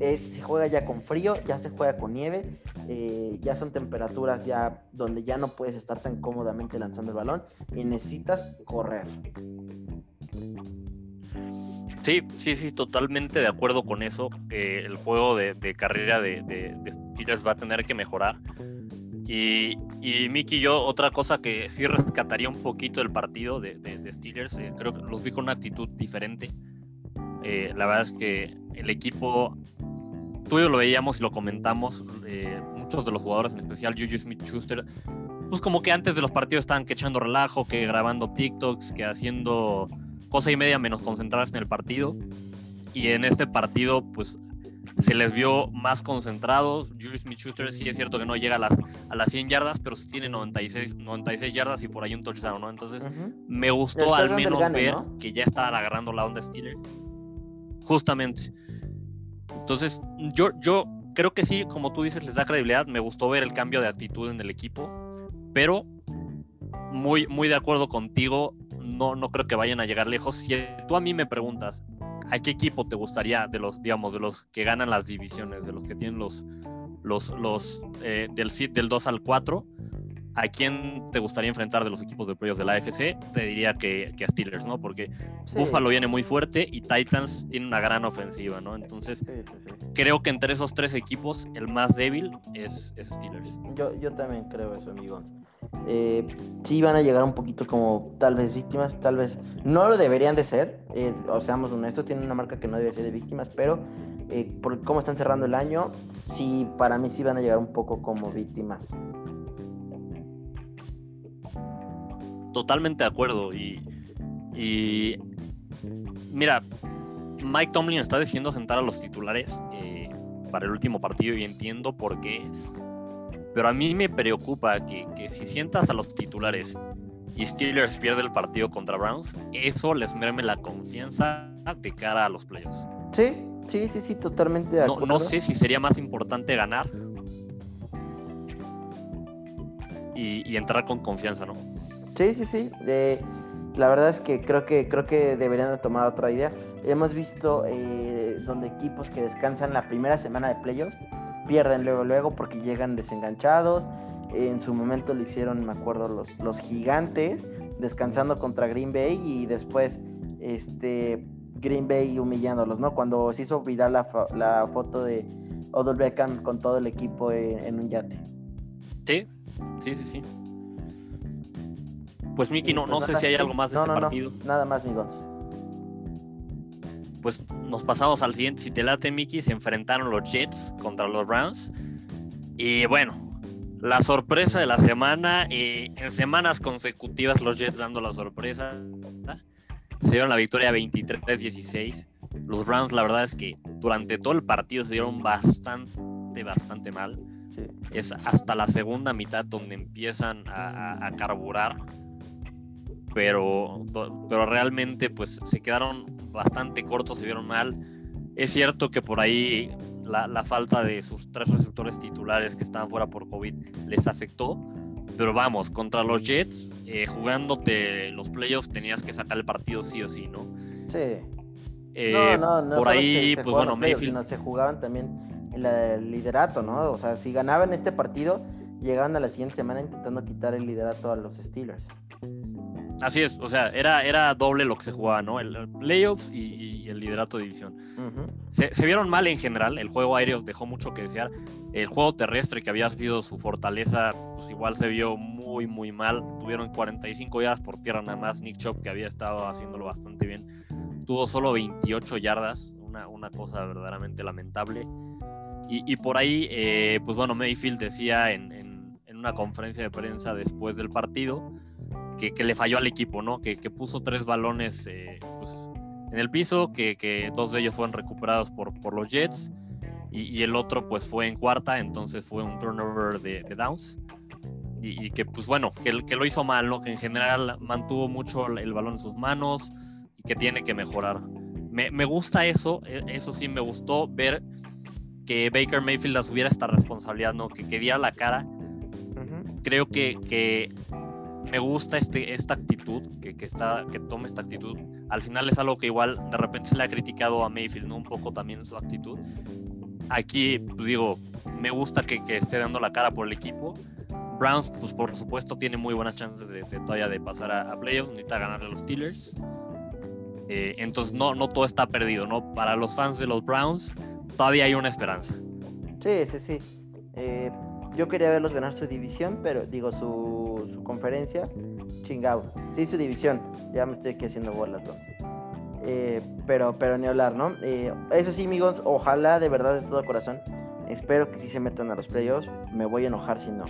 se juega ya con frío, ya se juega con nieve, eh, ya son temperaturas ya donde ya no puedes estar tan cómodamente lanzando el balón y necesitas correr. Sí, sí, sí, totalmente de acuerdo con eso. el juego de, carrera de, de, va a tener que mejorar. Y, y yo, otra cosa que sí rescataría un poquito del partido de, Steelers, eh, creo que los vi con una actitud diferente. Eh, la verdad es que el equipo, tú y yo lo veíamos y lo comentamos, eh, muchos de los jugadores, en especial Juju Smith-Schuster, pues como que antes de los partidos estaban que echando relajo, que grabando TikToks, que haciendo cosa y media menos concentrarse en el partido. Y en este partido, pues se les vio más concentrados. Juju Smith-Schuster sí es cierto que no llega a las, a las 100 yardas, pero sí tiene 96, 96 yardas y por ahí un touchdown, ¿no? Entonces me gustó al menos ver que ya estaban agarrando la onda Steelers. Justamente. Entonces, yo, yo creo que sí, como tú dices, les da credibilidad. Me gustó ver el cambio de actitud en el equipo, pero muy, muy de acuerdo contigo. No, no creo que vayan a llegar lejos. Si tú a mí me preguntas, ¿a qué equipo te gustaría de los, digamos, de los que ganan las divisiones, de los que tienen los, los, los eh, del, del 2 al 4? ¿A quién te gustaría enfrentar de los equipos de playoffs de la AFC? Te diría que, a Steelers, ¿no? Porque Buffalo viene muy fuerte y Titans tiene una gran ofensiva, ¿no? Entonces, creo que entre esos tres equipos, el más débil es, Steelers. Yo, yo también creo eso, amigos. Eh, sí van a llegar un poquito como tal vez víctimas, tal vez no lo deberían de ser, eh, o seamos honestos, tienen una marca que no debe ser de víctimas, pero eh, por cómo están cerrando el año, sí, para mí sí van a llegar un poco como víctimas. Totalmente de acuerdo. Y, y mira, Mike Tomlin está decidiendo sentar a los titulares eh, para el último partido y entiendo por qué es. Pero a mí me preocupa que, que, si sientas a los titulares y Steelers pierde el partido contra Browns, eso les merme la confianza de cara a los playoffs. Sí, sí, sí, sí, totalmente de acuerdo. No, no sé si sería más importante ganar y, y entrar con confianza, ¿no? Sí, sí, sí. la verdad es que creo que creo que deberían de tomar otra idea. Hemos visto eh, donde equipos que descansan la primera semana de playoffs pierden luego luego porque llegan desenganchados. En su momento lo hicieron, me acuerdo, los, los gigantes descansando contra Green Bay y después este Green Bay humillándolos, ¿no? Cuando se hizo viral la, la foto de Odell Beckham con todo el equipo en un yate. Sí, sí, sí, sí. Pues Miki, no, no sé si hay algo más de este partido. nada más, amigos. Pues nos pasamos al siguiente. Si te late, Miki, se enfrentaron los Jets contra los Browns. Y bueno, La sorpresa de la semana, eh, en semanas consecutivas los Jets dando la sorpresa, se dieron la victoria 23-16. Los Browns la verdad es que durante todo el partido se dieron bastante, bastante mal. Es hasta la segunda mitad donde empiezan a, carburar. Pero, pero realmente pues se quedaron bastante cortos, se vieron mal. Es cierto que por ahí la, falta de sus tres receptores titulares que estaban fuera por COVID les afectó. Pero vamos, contra los Jets, eh, jugándote los playoffs tenías que sacar el partido sí o sí, ¿no? Sí. Eh, no, no, no por ahí, pues bueno, Mayfield. se jugaban también el liderato, ¿no? O sea, si ganaban este partido, llegaban a la siguiente semana intentando quitar el liderato a los Steelers. Así es, o sea, era, era doble lo que se jugaba, ¿no? El, playoffs y, el liderato de división. se, vieron mal en general, el juego aéreo dejó mucho que desear. El juego terrestre, que había sido su fortaleza, pues igual se vio muy, muy mal. Tuvieron 45 yardas por tierra nada más. Nick Chop, que había estado haciéndolo bastante bien, tuvo solo 28 yardas, una, una cosa verdaderamente lamentable. Y, por ahí, eh, pues bueno, Mayfield decía en, en, una conferencia de prensa después del partido que, que le falló al equipo, ¿no? Que, que puso tres balones eh, pues, en el piso, que, que, dos de ellos fueron recuperados por, por los Jets y, el otro pues fue en cuarta, entonces fue un turnover de, downs. Y, que pues bueno, que, que lo hizo mal, ¿no? Que en general mantuvo mucho el balón en sus manos y que tiene que mejorar. Me, me gusta eso, e, eso sí me gustó ver que Baker Mayfield asumiera esta responsabilidad, ¿no? Que, que diera la cara. Creo que, que, me gusta este, esta actitud, que, que, está, que tome esta actitud. Al final es algo que igual de repente se le ha criticado a Mayfield, ¿no? Un poco también su actitud. Aquí, pues digo, me gusta que, que esté dando la cara por el equipo. Browns, pues por supuesto, tiene muy buenas chances de, todavía de pasar a, playoffs, necesita ganarle a los Steelers. Eh, entonces no, no todo está perdido, ¿no? Para los fans de los Browns, todavía hay una esperanza. Sí, sí, sí. Eh, yo quería verlos ganar su división, pero digo su, su conferencia. Chingado. Sí, su división. Ya me estoy aquí haciendo bolas. Eh, pero, pero ni hablar, ¿no? Eh, eso sí, amigos, ojalá de verdad de todo corazón. Espero que sí se metan a los playoffs. Me voy a enojar si no.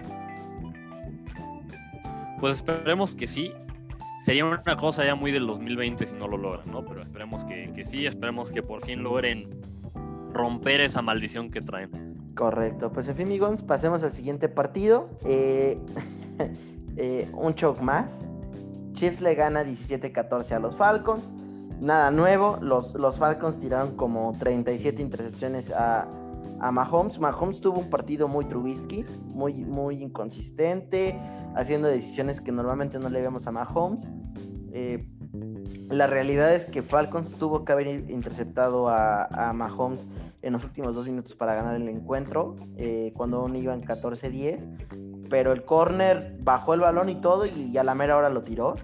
Pues esperemos que sí. Sería una cosa ya muy del 2020 si no lo logran, ¿no? Pero esperemos que, que sí, esperemos que por fin logren romper esa maldición que traen. Correcto, pues en fin, amigos, pasemos al siguiente partido. Eh, (laughs) eh, un choke más. Chiefs le gana 17-14 a los Falcons. Nada nuevo, los, los Falcons tiraron como 37 intercepciones a, a Mahomes. Mahomes tuvo un partido muy Trubisky, muy, muy inconsistente, haciendo decisiones que normalmente no le vemos a Mahomes. Eh, la realidad es que Falcons tuvo que haber interceptado a, a Mahomes en los últimos dos minutos para ganar el encuentro, eh, cuando aún iban 14-10. Pero el corner bajó el balón y todo, y a la mera hora lo tiró.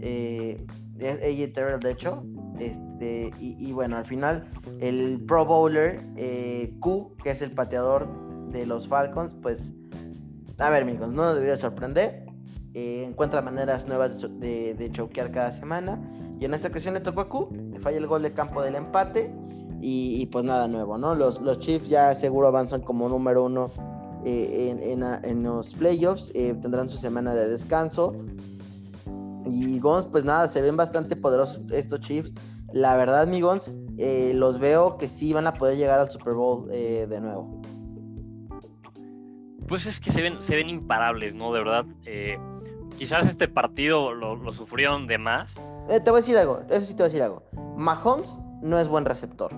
Eh, AJ Terrell, de hecho. Este, y, bueno, al final, el Pro Bowler eh, Q, que es el pateador de los Falcons, pues, a ver, amigos, no debería sorprender. Eh, encuentra maneras nuevas de, de, choquear cada semana. Y en esta ocasión le tocó a Q, falla el gol de campo del empate. Y, pues nada nuevo, ¿no? Los, los Chiefs ya seguro avanzan como número uno eh, en, los playoffs, eh, tendrán su semana de descanso. Y Gons, pues nada, se ven bastante poderosos estos Chiefs. La verdad, mi Gons, eh, los veo que sí van a poder llegar al Super Bowl de nuevo. Pues es que se ven, se ven imparables, ¿no? De verdad. quizás este partido lo, lo sufrieron de más. te voy a decir algo, eso sí te voy a decir algo. Mahomes no es buen receptor.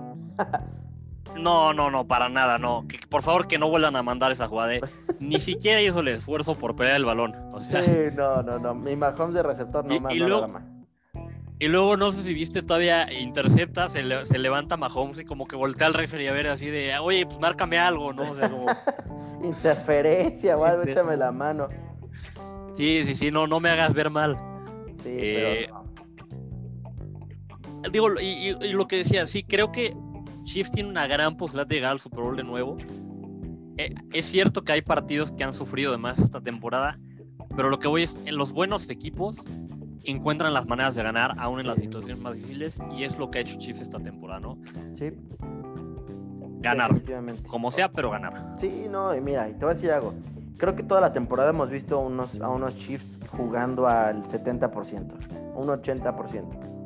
No, no, no, para nada, no. por favor, que no vuelvan a mandar esa jugada. ¿eh? Ni (laughs) siquiera hizo el esfuerzo por pelear el balón. sí, no, no, no. Mi Mahomes de receptor no y, y luego, y luego, no sé si viste, todavía intercepta, se, levanta Mahomes y como que voltea al referee a ver así de, oye, pues márcame algo, ¿no? O sea, como... (laughs) Interferencia o algo, échame la mano. Sí, sí, sí, no, no me hagas ver mal. Sí, pero eh, digo, y, lo que decía, sí, creo que Chiefs tiene una gran posibilidad de llegar al Super Bowl de nuevo. Eh, es cierto que hay partidos que han sufrido además esta temporada, pero lo que voy es, en los buenos equipos encuentran las maneras de ganar, aún en las situaciones más difíciles, y es lo que ha hecho Chiefs esta temporada, ¿no? Sí. Ganar. Como sea, pero ganar. Sí, no, y mira, y te voy a decir algo. creo que toda la temporada hemos visto unos, a unos Chiefs jugando al 70%, un 80%.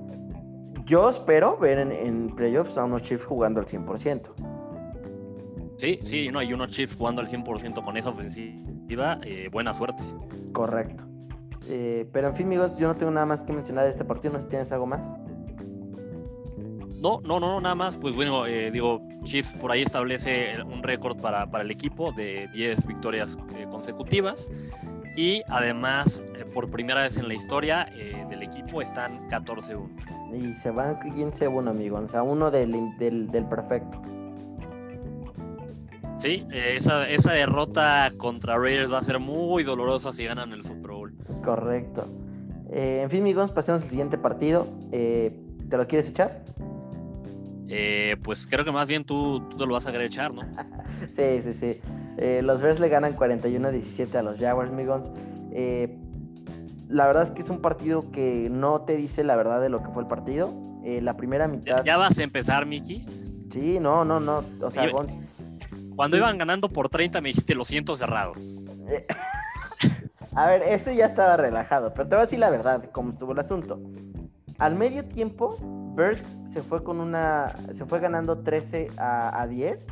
Yo espero ver en, playoffs a unos Chiefs jugando al 100%. Sí, sí, no, hay unos Chiefs jugando al 100% con esa ofensiva, eh, buena suerte. Correcto. Eh, pero en fin, amigos, yo no tengo nada más que mencionar de este partido, no sé si tienes algo más. No, no, no, nada más. Pues bueno, eh, digo, Chiefs por ahí establece un récord para, para, el equipo de 10 victorias eh, consecutivas. Y además, por primera vez en la historia del equipo, están 14-1. Y se van 15-1, amigo. O sea, uno del, del, del perfecto. Sí, esa, esa derrota contra Raiders va a ser muy dolorosa si ganan el Super Bowl. Correcto. Eh, en fin, amigos, pasemos al siguiente partido. Eh, ¿Te lo quieres echar? Eh, pues creo que más bien tú, tú te lo vas a querer echar, ¿no? (laughs) sí, sí, sí. los Bears le ganan 41-17 a los Jaguars, amigos. La verdad es que es un partido que no te dice la verdad de lo que fue el partido. la primera mitad. ¿Ya, vas a empezar, Miki? Sí, no, no, no. O sea, Cuando iban ganando por 30 me dijiste lo siento cerrado. (laughs) A ver, ese ya estaba relajado, pero te voy a decir la verdad, cómo estuvo el asunto. Al medio tiempo, Bears se fue con una. Se fue ganando 13 a, 10.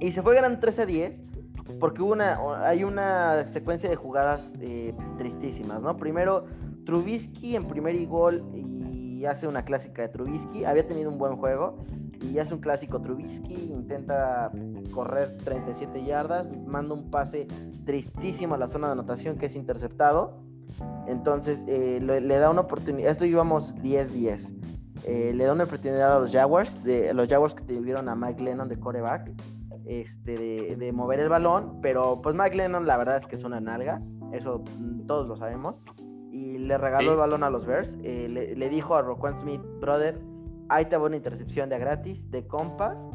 Y se fue ganando 13 a 10 porque una, hay una secuencia de jugadas eh, tristísimas, ¿no? Primero, Trubisky en primer y gol y hace una clásica de Trubisky. Había tenido un buen juego y hace un clásico Trubisky, intenta correr 37 yardas, manda un pase tristísimo a la zona de anotación que es interceptado. Entonces eh, le, da una oportunidad, esto íbamos 10-10. Eh, le da una oportunidad a los Jaguars, de, los Jaguars que tuvieron a Mike Lennon de coreback, este, de, mover el balón, pero pues Mike Lennon la verdad es que es una nalga, eso mm, todos lo sabemos, y le regaló el balón a los Bears, eh, le, le, dijo a Roquan Smith, brother, Ahí te va una intercepción de gratis, de compas.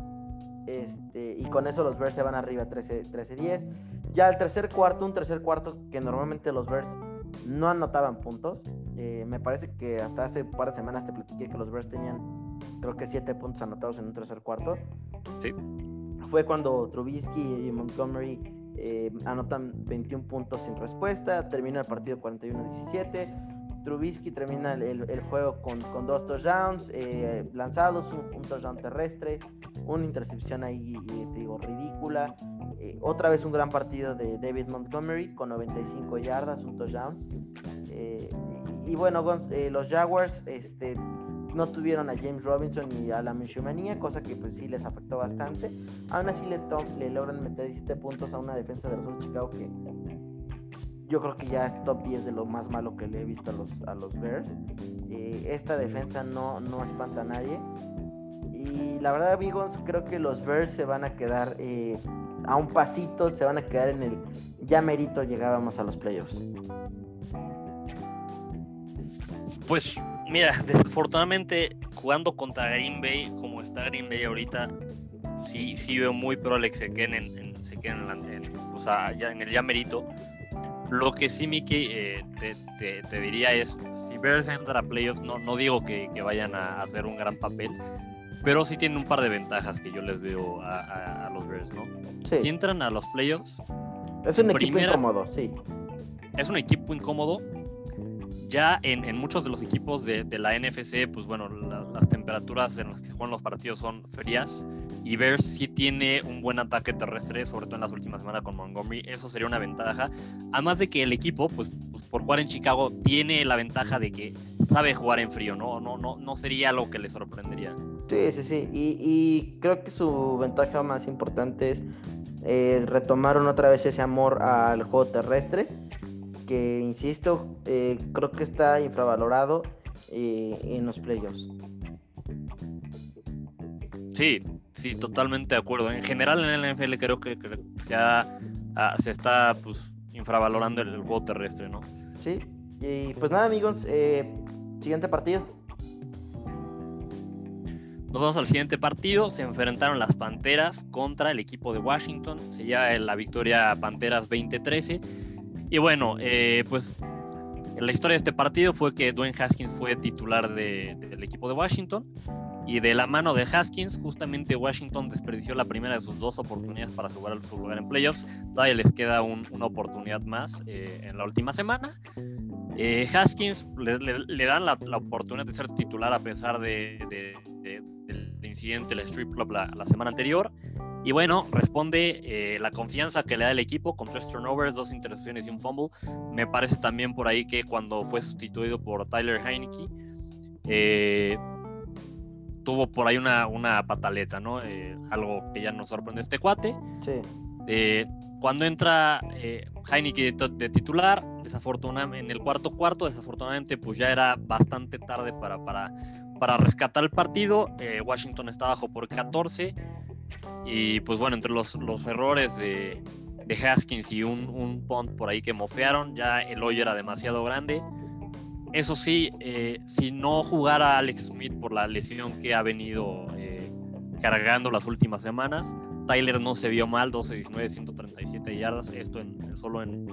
Este, y con eso los Bears se van arriba 13-10. ya el tercer cuarto, un tercer cuarto que normalmente los Bears no anotaban puntos. Eh, me parece que hasta hace un par de semanas te platiqué que los Bears tenían, creo que 7 puntos anotados en un tercer cuarto. Sí. Fue cuando Trubisky y Montgomery eh, anotan 21 puntos sin respuesta. Termina el partido 41-17. Trubisky termina el, juego con, dos touchdowns eh, lanzados, un, touchdown terrestre, una intercepción ahí, eh, digo, ridícula. Otra vez un gran partido de David Montgomery con 95 yardas, un touchdown. Y, bueno, los Jaguars este, no tuvieron a James Robinson ni a la Minshew cosa que pues sí les afectó bastante. Aún así le, le logran meter 17 puntos a una defensa de los Chicago que yo creo que ya es top 10 de lo más malo que le he visto a los, a los Bears. Eh, esta defensa no, no espanta a nadie. Y la verdad, amigos, creo que los Bears se van a quedar eh, a un pasito, se van a quedar en el ya merito llegábamos a los playoffs. Pues mira, desafortunadamente jugando contra Green Bay, como está Green Bay ahorita, sí, sí veo muy probable que se queden en, se queden en, o sea, ya en el ya merito lo que sí, Miki, eh, te, diría es, si Bears entra a playoffs, no, no digo que, vayan a hacer un gran papel, pero sí tienen un par de ventajas que yo les veo a, los Bears, ¿no? Si entran a los playoffs... Es un equipo incómodo, sí. Es un equipo incómodo. Ya en, muchos de los equipos de, la NFC, pues bueno, las temperaturas en las que juegan los partidos son frías y Bears sí tiene un buen ataque terrestre, sobre todo en las últimas semanas con Montgomery, eso sería una ventaja. Además de que el equipo, pues, pues, por jugar en Chicago, tiene la ventaja de que sabe jugar en frío, ¿no? No, no, no sería algo que le sorprendería. Sí, sí, sí. Y, creo que su ventaja más importante es eh, retomaron otra vez ese amor al juego terrestre, que, insisto, eh, creo que está infravalorado eh, en los playoffs. Sí, sí, totalmente de acuerdo. En general en el NFL creo que, ah, se está pues infravalorando el, juego terrestre, ¿no? Sí, y pues nada amigos, eh, siguiente partido. Nos vamos al siguiente partido. Se enfrentaron las Panteras contra el equipo de Washington. Se lleva la victoria Panteras 2013. Y bueno, eh, pues la historia de este partido fue que Dwayne Haskins fue titular del equipo de Washington Y de la mano de Haskins, justamente Washington desperdició la primera de sus dos oportunidades para asegurar su lugar en playoffs. Todavía les queda una oportunidad más eh, en la última semana. Eh, Haskins le, dan la, oportunidad de ser titular a pesar de, del incidente, el strip club la, semana anterior. Y bueno, responde eh, la confianza que le da el equipo con tres turnovers, dos intercepciones y un fumble. Me parece también por ahí que cuando fue sustituido por Tyler Heineke, eh, tuvo por ahí una, una pataleta, ¿no? algo que ya nos sorprende este cuate. Sí. cuando entra Heineke de, titular, desafortunadamente, en el cuarto cuarto, desafortunadamente, pues ya era bastante tarde para, para, para rescatar el partido. Eh, Washington está abajo por 14. Y pues bueno, entre los, los errores de, de Haskins y un, un punt por ahí que mofearon, ya el hoyo era demasiado grande. Eso sí, eh, si no jugara Alex Smith por la lesión que ha venido eh, cargando las últimas semanas, Tyler no se vio mal, 12, 19, 137 yardas, esto en, solo en,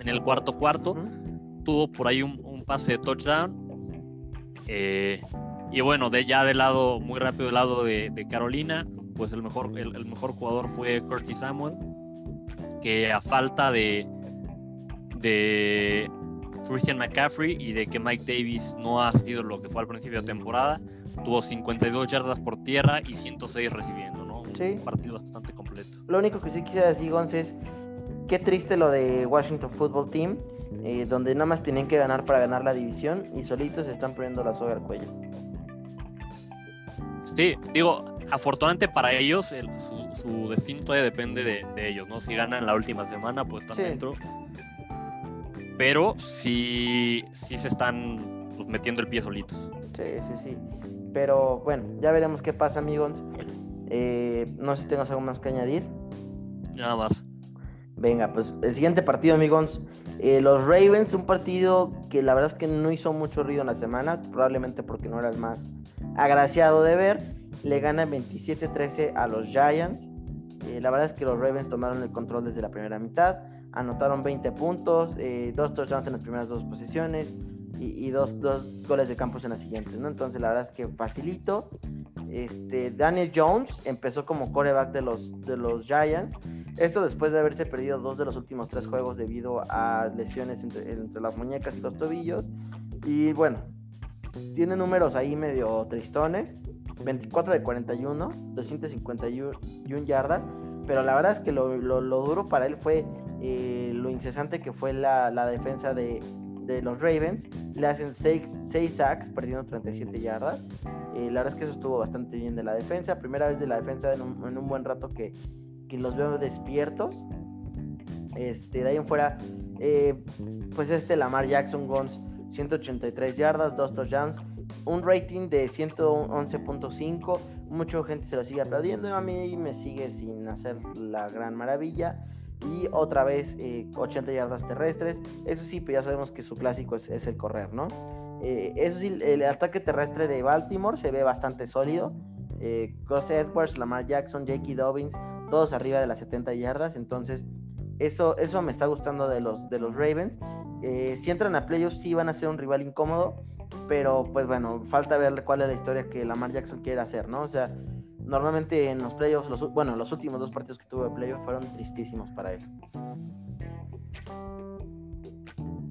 en el cuarto cuarto. Tuvo por ahí un, pase de touchdown. Eh, y bueno, de, ya del lado, muy rápido del lado de, Carolina, pues el mejor, el, mejor jugador fue Curtis Samuel, que a falta de, de Christian McCaffrey y de que Mike Davis no ha sido lo que fue al principio de temporada, tuvo 52 yardas por tierra y 106 recibiendo, ¿no? Un partido bastante completo. Lo único que sí quisiera decir, Gonz, es qué triste lo de Washington Football Team, eh, donde nada más tienen que ganar para ganar la división y solitos se están poniendo la soga al cuello. Sí, digo, afortunadamente para ellos su, destino todavía depende de, ellos, ¿no? Si ganan la última semana, pues están dentro. Pero sí, sí se están pues, metiendo el pie solitos. Sí, sí, sí. Pero bueno, ya veremos qué pasa, amigos. Eh, no sé si tengas algo más que añadir. Nada más. Venga, pues el siguiente partido, amigos. Eh, los Ravens, un partido que la verdad es que no hizo mucho ruido en la semana, probablemente porque no era el más agraciado de ver. Le gana 27-13 a los Giants. Eh, la verdad es que los Ravens tomaron el control desde la primera mitad. Anotaron 20 puntos, eh, dos touchdowns en las primeras dos posiciones y, dos, goles de campos en las siguientes, ¿no? Entonces la verdad es que facilito. Este, Daniel Jones empezó como coreback de los, de los Giants. Esto después de haberse perdido dos de los últimos tres juegos debido a lesiones entre, entre las muñecas y los tobillos. Y bueno, tiene números ahí medio tristones. 24 de 41, 251 yardas. Pero la verdad es que lo, lo, duro para él fue eh, lo incesante que fue la, la defensa de, de, los Ravens. Le hacen 6 sacks, perdiendo 37 yardas. Eh, la verdad es que eso estuvo bastante bien de la defensa. Primera vez de la defensa en un, en un buen rato que, que, los veo despiertos. Este, de ahí en fuera, eh, pues este Lamar Jackson Guns 183 yardas, 2 touchdowns, un rating de 111.5. Mucha gente se lo sigue aplaudiendo. A mí me sigue sin hacer la gran maravilla. Y otra vez 80 eh, yardas terrestres. Eso sí, pues ya sabemos que su clásico es, el correr, ¿no? Eh, eso sí, el ataque terrestre de Baltimore se ve bastante sólido. Eh, Edwards, Lamar Jackson, Jakey Dobbins, todos arriba de las 70 yardas. Entonces, eso, eso me está gustando de los, de los Ravens. Eh, si entran a playoffs, sí van a ser un rival incómodo, pero pues bueno, falta ver cuál es la historia que Lamar Jackson quiere hacer, ¿no? O sea, normalmente en los playoffs, los, bueno, los últimos dos partidos que tuvo de playoffs fueron tristísimos para él.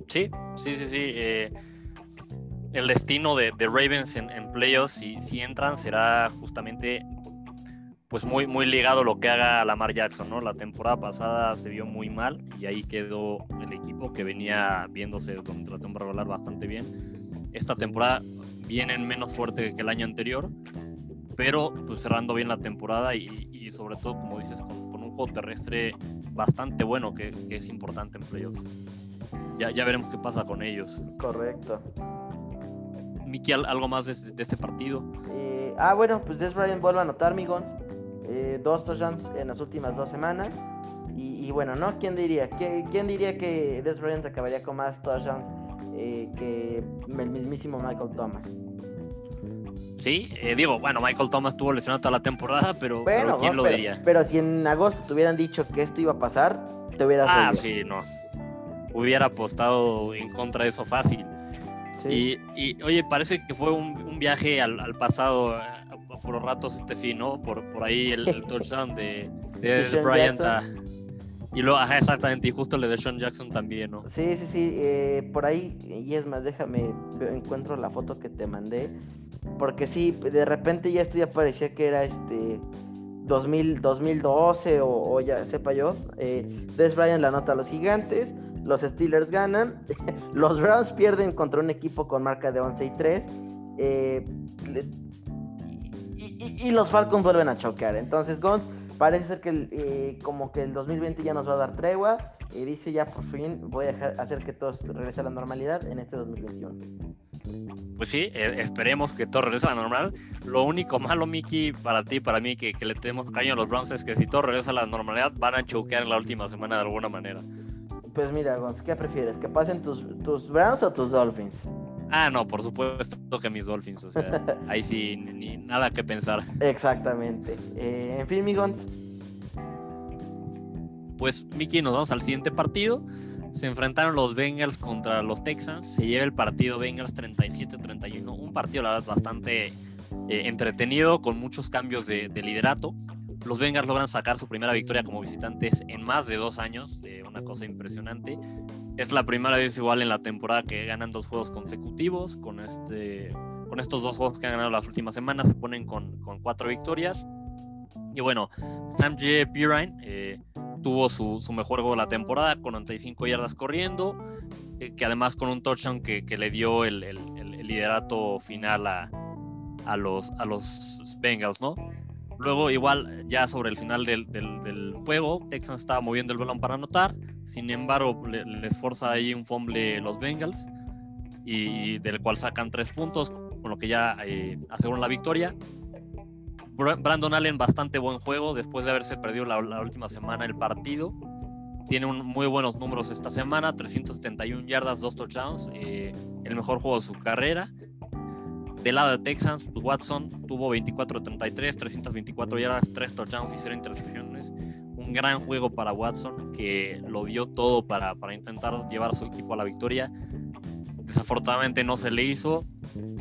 Sí, sí, sí, sí. Eh, el destino de, Ravens en, playoffs, si, entran, será justamente pues muy, muy ligado lo que haga Lamar Jackson, ¿no? La temporada pasada se vio muy mal y ahí quedó el equipo que venía viéndose contra temporada bastante bien. Esta temporada vienen menos fuerte que el año anterior, pero pues cerrando bien la temporada y, sobre todo, como dices, con, un juego terrestre bastante bueno que, es importante en playoffs. Ya, ya veremos qué pasa con ellos. Correcto. Miki, ¿algo más de, este partido? Eh, ah, bueno, pues Des Bryant vuelve a anotar, Migons. Eh, dos touchdowns en las últimas dos semanas. Y, bueno, ¿no? ¿Quién diría? ¿Quién diría que Des Bryant acabaría con más touchdowns eh, que el mismísimo Michael Thomas? Sí, eh, digo, bueno, Michael Thomas tuvo lesionado toda la temporada, pero, ¿quién lo diría? Pero si en agosto te hubieran dicho que esto iba a pasar, te hubieras Ah, sí, no. Hubiera apostado en contra de eso fácil. Y, oye, parece que fue un, viaje al, pasado eh, por ratos este fin, ¿no? Por, por ahí el, touchdown de, de (laughs) Bryant y luego, ajá, exactamente, y justo le de Sean Jackson también, ¿no? Sí, sí, sí, eh, por ahí, y es más, déjame, encuentro la foto que te mandé, porque sí, de repente ya esto ya parecía que era este 2000, 2012 o, ya sepa yo, eh, Des Bryant la nota a los gigantes, los Steelers ganan, (laughs) los Browns pierden contra un equipo con marca de 11 y 3, eh, y, los Falcons vuelven a chocar, entonces Gons parece ser que eh, como que el 2020 ya nos va a dar tregua y dice ya por fin voy a hacer que todo regrese a la normalidad en este 2021. Pues sí, eh, esperemos que todo regrese a la normal. Lo único malo, Miki, para ti, para mí, que, le tenemos caño a los Browns es que si todo regresa a la normalidad, van a choquear en la última semana de alguna manera. Pues mira, Gonz, ¿qué prefieres? ¿Que pasen tus, tus Browns o tus Dolphins? Ah, no, por supuesto que mis Dolphins, o sea, (laughs) ahí sí, ni, nada que pensar. Exactamente. Eh, en fin, Migons. Pues, Miki, nos vamos al siguiente partido. Se enfrentaron los Bengals contra los Texans. Se lleva el partido Bengals 37-31. Un partido, la verdad, bastante eh, entretenido, con muchos cambios de, liderato. Los Bengals logran sacar su primera victoria como visitantes en más de dos años, eh, una cosa impresionante. Es la primera vez igual en la temporada que ganan dos juegos consecutivos. Con, este, con estos dos juegos que han ganado las últimas semanas se ponen con, cuatro victorias. Y bueno, Sam J. Pirine eh, tuvo su, mejor juego de la temporada con 95 yardas corriendo, eh, que además con un touchdown que, le dio el, liderato final a, a, los, a los Bengals, ¿no? Luego, igual, ya sobre el final del, juego, Texans estaba moviendo el balón para anotar. Sin embargo, le, les forza ahí un fumble los Bengals y del cual sacan tres puntos, con lo que ya eh, aseguran la victoria. Brandon Allen bastante buen juego después de haberse perdido la, última semana el partido. Tiene muy buenos números esta semana, 371 yardas, dos touchdowns, eh, el mejor juego de su carrera. Del lado de Texans, pues Watson tuvo 24-33, 324 yardas, tres touchdowns y 0 intercepciones un gran juego para Watson, que lo dio todo para, para intentar llevar a su equipo a la victoria. Desafortunadamente no se le hizo.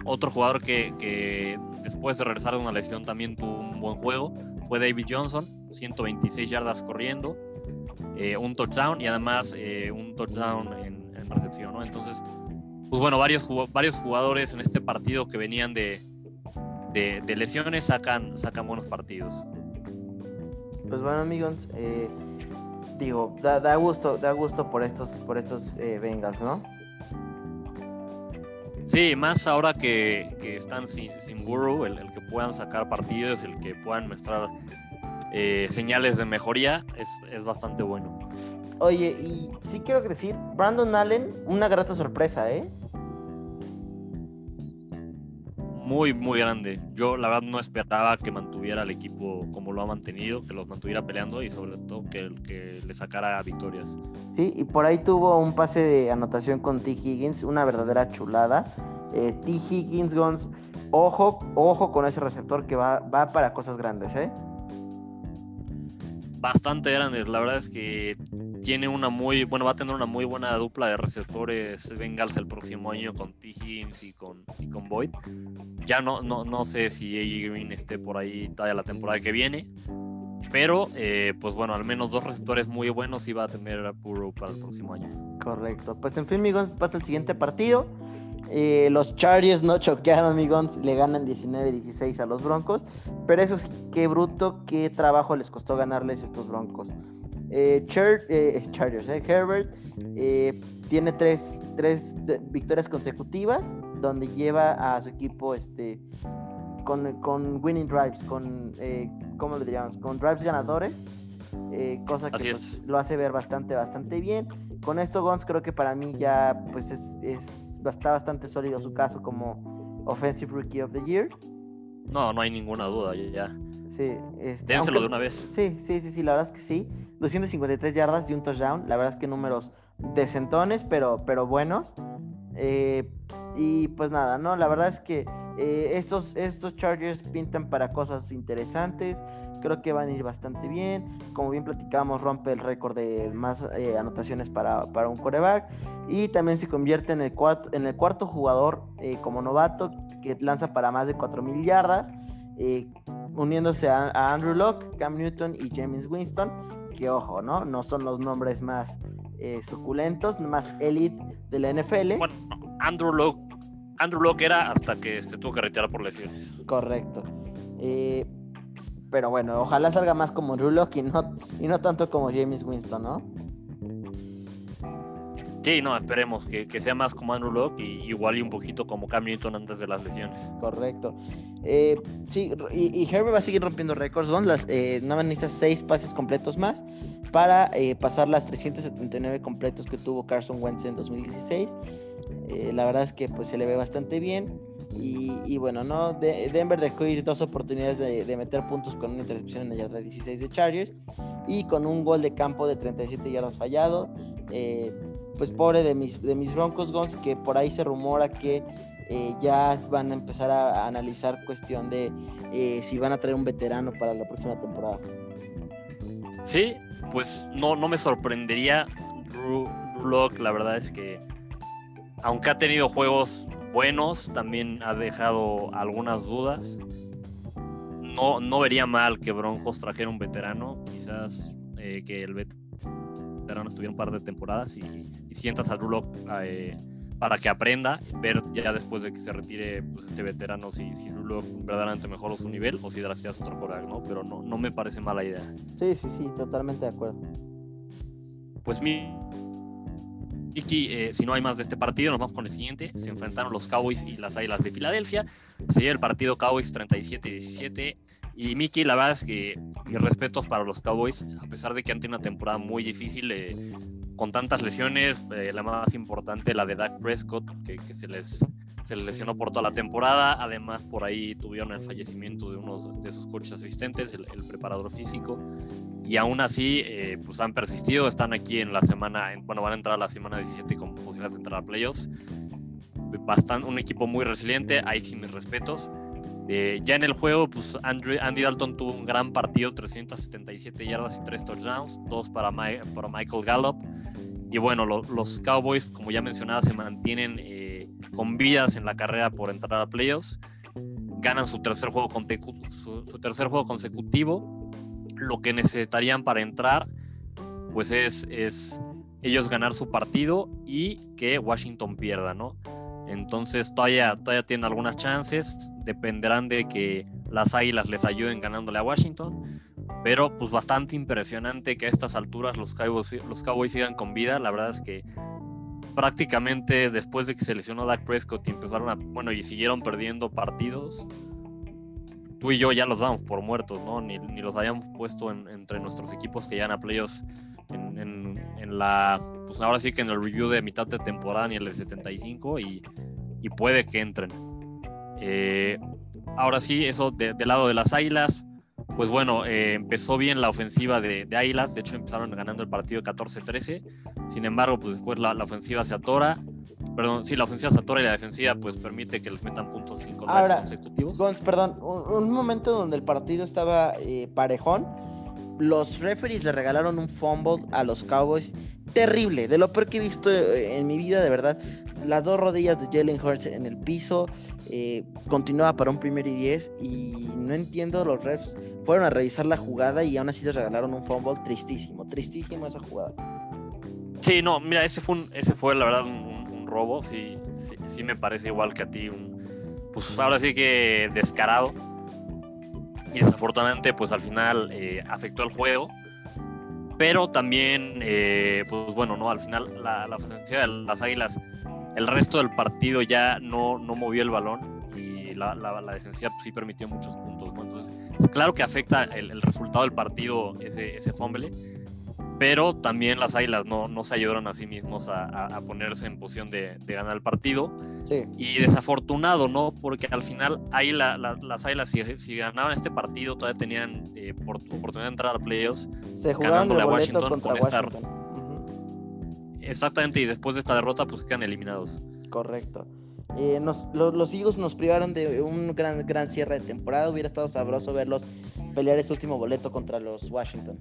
Otro jugador que, que, después de regresar de una lesión también tuvo un buen juego fue David Johnson, 126 yardas corriendo, eh, un touchdown y además eh, un touchdown en, recepción. ¿no? Entonces, pues bueno, varios, varios jugadores en este partido que venían de, de, de lesiones sacan, sacan buenos partidos pues bueno amigos, eh, digo, da, gusto, da gusto por estos, por estos eh, Bengals, ¿no? Sí, más ahora que, están sin, sin Guru, el, que puedan sacar partidos, el que puedan mostrar eh, señales de mejoría, es, es, bastante bueno. Oye, y sí quiero decir, Brandon Allen, una grata sorpresa, ¿eh? muy, muy grande. Yo la verdad no esperaba que mantuviera el equipo como lo ha mantenido, que los mantuviera peleando y sobre todo que, que le sacara victorias. Sí, y por ahí tuvo un pase de anotación con T. Higgins, una verdadera chulada. Eh, T. Higgins, Gons, ojo, ojo con ese receptor que va, va para cosas grandes, ¿eh? Bastante grandes, la verdad es que tiene una muy, bueno, va a tener una muy buena dupla de receptores Bengals el próximo año con T. Higgins y con, y con Boyd. Ya no, no, no sé si AJ Green esté por ahí todavía la temporada que viene. Pero, eh, pues bueno, al menos dos receptores muy buenos y va a tener a Puro para el próximo año. Correcto. Pues en fin, amigos, pasa el siguiente partido. Eh, los Chargers no choquearon, amigos, le ganan 19-16 a los Broncos. Pero eso sí, qué bruto, qué trabajo les costó ganarles estos Broncos. Eh, eh, (laughs) Chargers, Herbert tiene tres, tres victorias consecutivas donde lleva a su equipo este, con, con winning drives, con, ¿cómo le diríamos? Con drives ganadores, cosa que pues, lo hace ver bastante, bastante bien. Con esto, Gons, creo que para mí ya pues es, es, está bastante sólido su caso como Offensive Rookie of the Year. No, no hay ninguna duda, ya. Sí, este, de una vez. Sí, sí, sí, sí, la verdad es que sí. 253 yardas y un touchdown. La verdad es que números decentones, pero, pero buenos. Eh, y pues nada, ¿no? La verdad es que eh, estos, estos Chargers pintan para cosas interesantes. Creo que van a ir bastante bien. Como bien platicamos, rompe el récord de más eh, anotaciones para, un coreback. Y también se convierte en el cuarto, en el cuarto jugador eh, como novato que lanza para más de 4.000 yardas. uniéndose a, Andrew Locke, Cam Newton y James Winston. Que ojo, ¿no? No son los nombres más suculentos, más elite de la NFL. Bueno, Andrew Locke Andrew Locke era hasta que se tuvo que retirar por lesiones. Correcto. Eh, pero bueno, ojalá salga más como Andrew Locke y no, y no tanto como James Winston, ¿no? Sí, no, esperemos que, sea más como Andrew Locke y igual y un poquito como Cam Newton antes de las lesiones. Correcto. Eh, sí, y, Herbert va a seguir rompiendo récords. ¿no? Las, eh, nada más necesita seis pases completos más para pasar las 379 completos que tuvo Carson Wentz en 2016. Eh, la verdad es que pues se le ve bastante bien. Y, bueno, ¿no? Denver dejó ir dos oportunidades de, meter puntos con una intercepción en la yarda 16 de Chargers y con un gol de campo de 37 yardas fallado. Eh, pues pobre de mis, de mis Broncos Guns, que por ahí se rumora que eh, ya van a empezar a, analizar cuestión de si van a traer un veterano para la próxima temporada. Sí, pues no, no me sorprendería. Drew, la verdad es que aunque ha tenido juegos buenos, también ha dejado algunas dudas. No, no vería mal que Broncos trajera un veterano, quizás eh, que el veterano estuviera un par de temporadas y, sientas a Rulock eh, para que aprenda, ver ya después de que se retire pues, este veterano si, si verdaderamente mejoró su nivel o si drafteas otro coreback, ¿no? Pero no, no me parece mala idea. Sí, sí, sí, totalmente de acuerdo. Pues mi Iki, eh, si no hay más de este partido, nos vamos con el siguiente. Se enfrentaron los Cowboys y las Águilas de Filadelfia. Se dio el partido Cowboys 37-17. Y Miki, la verdad es que mis respetos para los Cowboys, a pesar de que han tenido una temporada muy difícil, eh, con tantas lesiones, eh, la más importante, la de Dak Prescott, que, se, les, se les lesionó por toda la temporada. Además, por ahí tuvieron el fallecimiento de uno de sus coaches asistentes, el, el preparador físico y aún así eh, pues han persistido, están aquí en la semana, bueno, van a entrar a la semana 17 con posibilidades de entrar a playoffs. Bastante, un equipo muy resiliente, ahí sí mis respetos. Eh, ya en el juego, pues Andy Dalton tuvo un gran partido, 377 yardas y 3 touchdowns, dos para, para Michael Gallup. Y bueno, los Cowboys, como ya mencionaba, se mantienen eh, con vidas en la carrera por entrar a playoffs. Ganan su tercer juego, su tercer juego consecutivo lo que necesitarían para entrar, pues es, es ellos ganar su partido y que Washington pierda, ¿no? Entonces todavía, todavía tienen algunas chances, dependerán de que las Águilas les ayuden ganándole a Washington, pero pues bastante impresionante que a estas alturas los Cowboys, los Cowboys sigan con vida, la verdad es que prácticamente después de que se lesionó Dak Prescott y empezaron a, bueno, y siguieron perdiendo partidos, tú y yo ya los damos por muertos, ¿no? Ni, los habíamos puesto entre nuestros equipos que llegan a playoffs en, en, la, pues ahora sí que en el review de mitad de temporada ni el de 75 y, y puede que entren. Eh, ahora sí, eso del lado de las Águilas, pues bueno, eh, empezó bien la ofensiva de, de, Águilas, de hecho empezaron ganando el partido 14-13, sin embargo, pues después la ofensiva se atora, Perdón, sí, la ofensiva satura y la defensiva pues permite que les metan puntos cinco Ahora, consecutivos. Gons, perdón, un, momento donde el partido estaba eh, parejón, los referees le regalaron un fumble a los Cowboys terrible, de lo peor que he visto eh, en mi vida, de verdad. Las dos rodillas de Jalen Hurts en el piso, eh, continuaba para un primer y diez y no entiendo, los refs fueron a revisar la jugada y aún así les regalaron un fumble tristísimo, tristísimo esa jugada. Sí, no, mira, ese fue, un, ese fue la verdad un, robo, sí, sí, me parece igual que a ti, un, pues ahora sí que descarado. Y desafortunadamente, pues al final eh, afectó el juego. Pero también, eh, pues bueno, no, al final la, la de las Águilas, el resto del partido ya no, no movió el balón y la, la, la defensiva pues, sí permitió muchos puntos. Entonces, claro que afecta el, el, resultado del partido ese, ese fumble, pero también las Águilas no, no se ayudaron a sí mismos a, ponerse en posición de, ganar el partido. Y desafortunado, ¿no? Porque al final ahí las Águilas, si, ganaban este partido, todavía tenían eh, oportunidad de entrar a playoffs. Se ganándole a Washington contra Washington. Exactamente, y después de esta derrota, pues quedan eliminados. Correcto. Eh, los, Eagles nos privaron de un gran, gran cierre de temporada. Hubiera estado sabroso verlos pelear ese último boleto contra los Washington.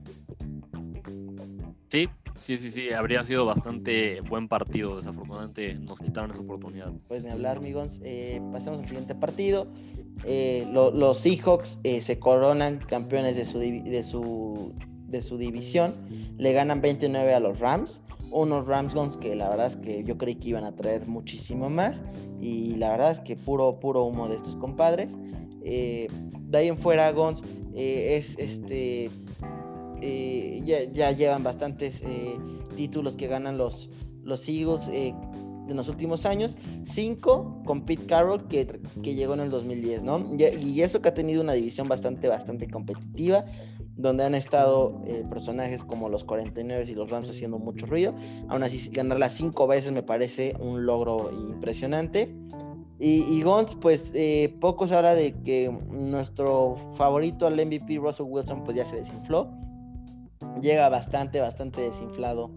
Sí, sí, sí, sí, habría sido bastante buen partido. Desafortunadamente nos quitaron esa oportunidad. Pues ni hablar, amigos. Eh, pasemos al siguiente partido. Eh, los Seahawks se coronan campeones de su, de su, de su división. Le ganan 29 a los Rams unos Rams Guns que la verdad es que yo creí que iban a traer muchísimo más y la verdad es que puro puro humo de estos compadres eh, de ahí en fuera Guns eh, es este eh, ya, llevan bastantes títulos que ganan los los Eagles en los últimos años, cinco con Pete Carroll que, que llegó en el 2010, ¿no? Y, y, eso que ha tenido una división bastante, bastante competitiva, donde han estado eh, personajes como los 49 y los Rams haciendo mucho ruido. Aún así, ganarla cinco veces me parece un logro impresionante. Y, y Gons, pues eh, poco se habla de que nuestro favorito al MVP, Russell Wilson, pues ya se desinfló. Llega bastante, bastante desinflado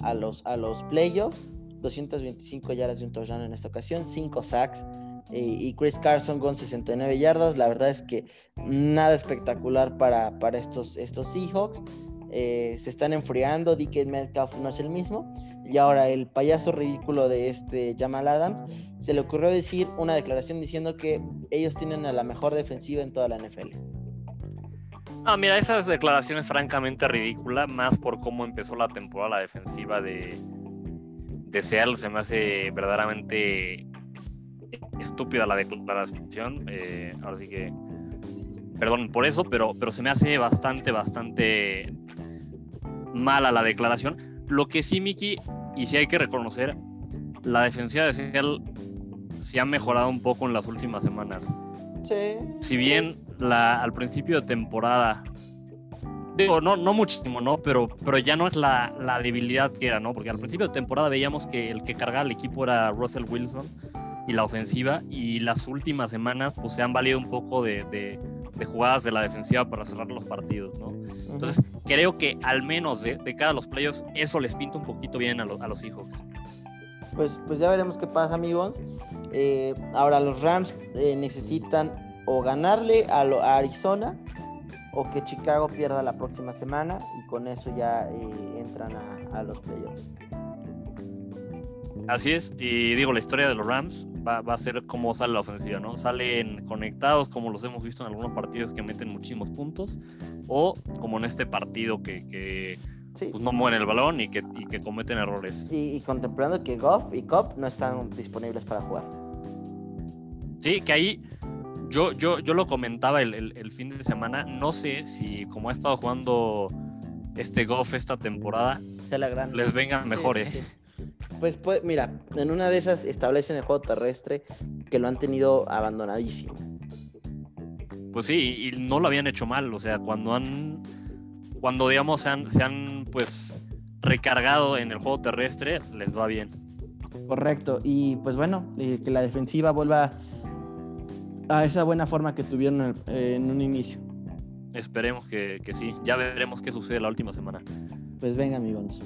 a los, a los playoffs. 225 yardas de un touchdown en esta ocasión, 5 sacks, y Chris Carson con 69 yardas. La verdad es que nada espectacular para, para estos, estos Seahawks. Eh, se están enfriando, DK Metcalf no es el mismo. Y ahora el payaso ridículo de este Jamal Adams se le ocurrió decir una declaración diciendo que ellos tienen a la mejor defensiva en toda la NFL. Ah, mira, esa declaración es francamente ridícula, más por cómo empezó la temporada defensiva de, de Seattle. Se me hace verdaderamente estúpida la declaración. Eh, ahora sí que, perdón por eso, pero, pero se me hace bastante, bastante mala la declaración. Lo que sí, Miki, y sí hay que reconocer, la defensiva de Seattle se ha mejorado un poco en las últimas semanas. Sí. Si bien la, al principio de temporada, digo, no, no muchísimo, ¿no? Pero, pero ya no es la, la debilidad que era, ¿no? Porque al principio de temporada veíamos que el que cargaba el equipo era Russell Wilson y la ofensiva y las últimas semanas pues se han valido un poco de, de, jugadas de la defensiva para cerrar los partidos, ¿no? Entonces creo que al menos de, de cara a los playoffs eso les pinta un poquito bien a, a los Seahawks. Pues, pues ya veremos qué pasa amigos. Eh, ahora los Rams eh, necesitan o ganarle a, a, Arizona o que Chicago pierda la próxima semana y con eso ya eh, entran a, a los playoffs. Así es, y digo, la historia de los Rams va, a ser cómo sale la ofensiva, ¿no? Salen conectados, como los hemos visto en algunos partidos que meten muchísimos puntos, o como en este partido que, pues, no mueven el balón y que, que cometen errores. Y, contemplando que Goff y Cobb no están disponibles para jugar. Sí, que ahí yo, yo, yo lo comentaba el, fin de semana, no sé si como ha estado jugando este Goff esta temporada, les vengan mejores. Pues, pues, mira, en una de esas establecen el juego terrestre que lo han tenido abandonadísimo. Pues sí, y no lo habían hecho mal, o sea, cuando han, cuando digamos se han, se han pues recargado en el juego terrestre, les va bien. Correcto, y pues bueno, que la defensiva vuelva a esa buena forma que tuvieron en, un inicio. Esperemos que, que sí, ya veremos qué sucede la última semana. Pues venga, amigos.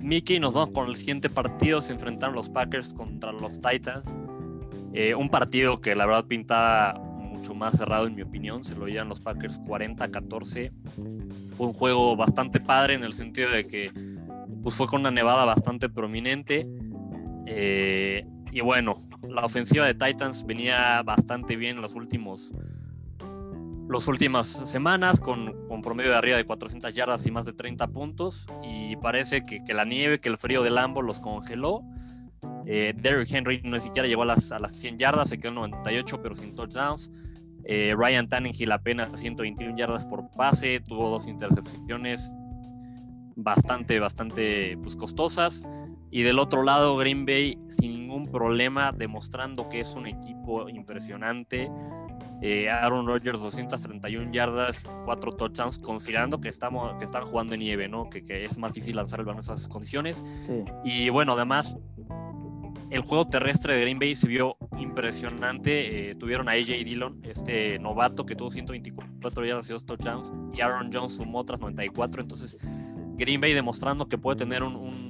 Mickey, nos vamos con el siguiente partido. Se enfrentaron los Packers contra los Titans. Eh, un partido que la verdad pintaba mucho más cerrado en mi opinión. Se lo llevan los Packers 40-14. Fue un juego bastante padre en el sentido de que pues, fue con una nevada bastante prominente. Eh, y bueno, la ofensiva de Titans venía bastante bien en los últimos las últimas semanas con, promedio de arriba de 400 yardas y más de 30 puntos y parece que, la nieve, que el frío del Lambo los congeló. Eh, Derrick Henry no siquiera llegó a las, a las 100 yardas, se quedó en 98 pero sin touchdowns. Eh, Ryan Tannehill apenas 121 yardas por pase, tuvo dos intercepciones bastante, bastante pues, costosas. Y del otro lado, Green Bay sin ningún problema, demostrando que es un equipo impresionante. Eh, Aaron Rodgers 231 yardas, 4 touchdowns, considerando que estamos que están jugando en nieve, ¿no? Que, es más difícil lanzar el balón en esas condiciones. Y bueno, además el juego terrestre de Green Bay se vio impresionante. Eh, tuvieron a AJ Dillon, este novato que tuvo 124 yardas y 2 touchdowns, y Aaron Jones sumó otras 94. Entonces, Green Bay demostrando que puede tener un, un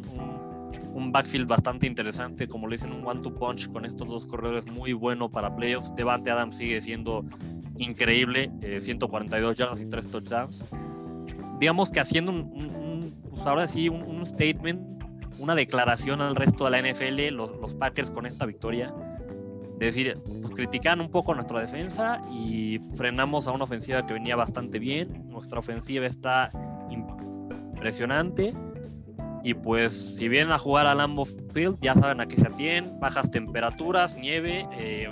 backfield bastante interesante, como le dicen, un one-two punch con estos dos corredores muy bueno para playoffs. Devante Adams sigue siendo increíble, 142 eh, yardas y 3 touchdowns. Digamos que haciendo un, pues ahora sí, un, statement, una declaración al resto de la NFL, los, los Packers con esta victoria. Es decir, pues critican un poco nuestra defensa y frenamos a una ofensiva que venía bastante bien. Nuestra ofensiva está impresionante y pues si vienen a jugar a Lambeau Field, ya saben a qué se atienen, bajas temperaturas, nieve, eh,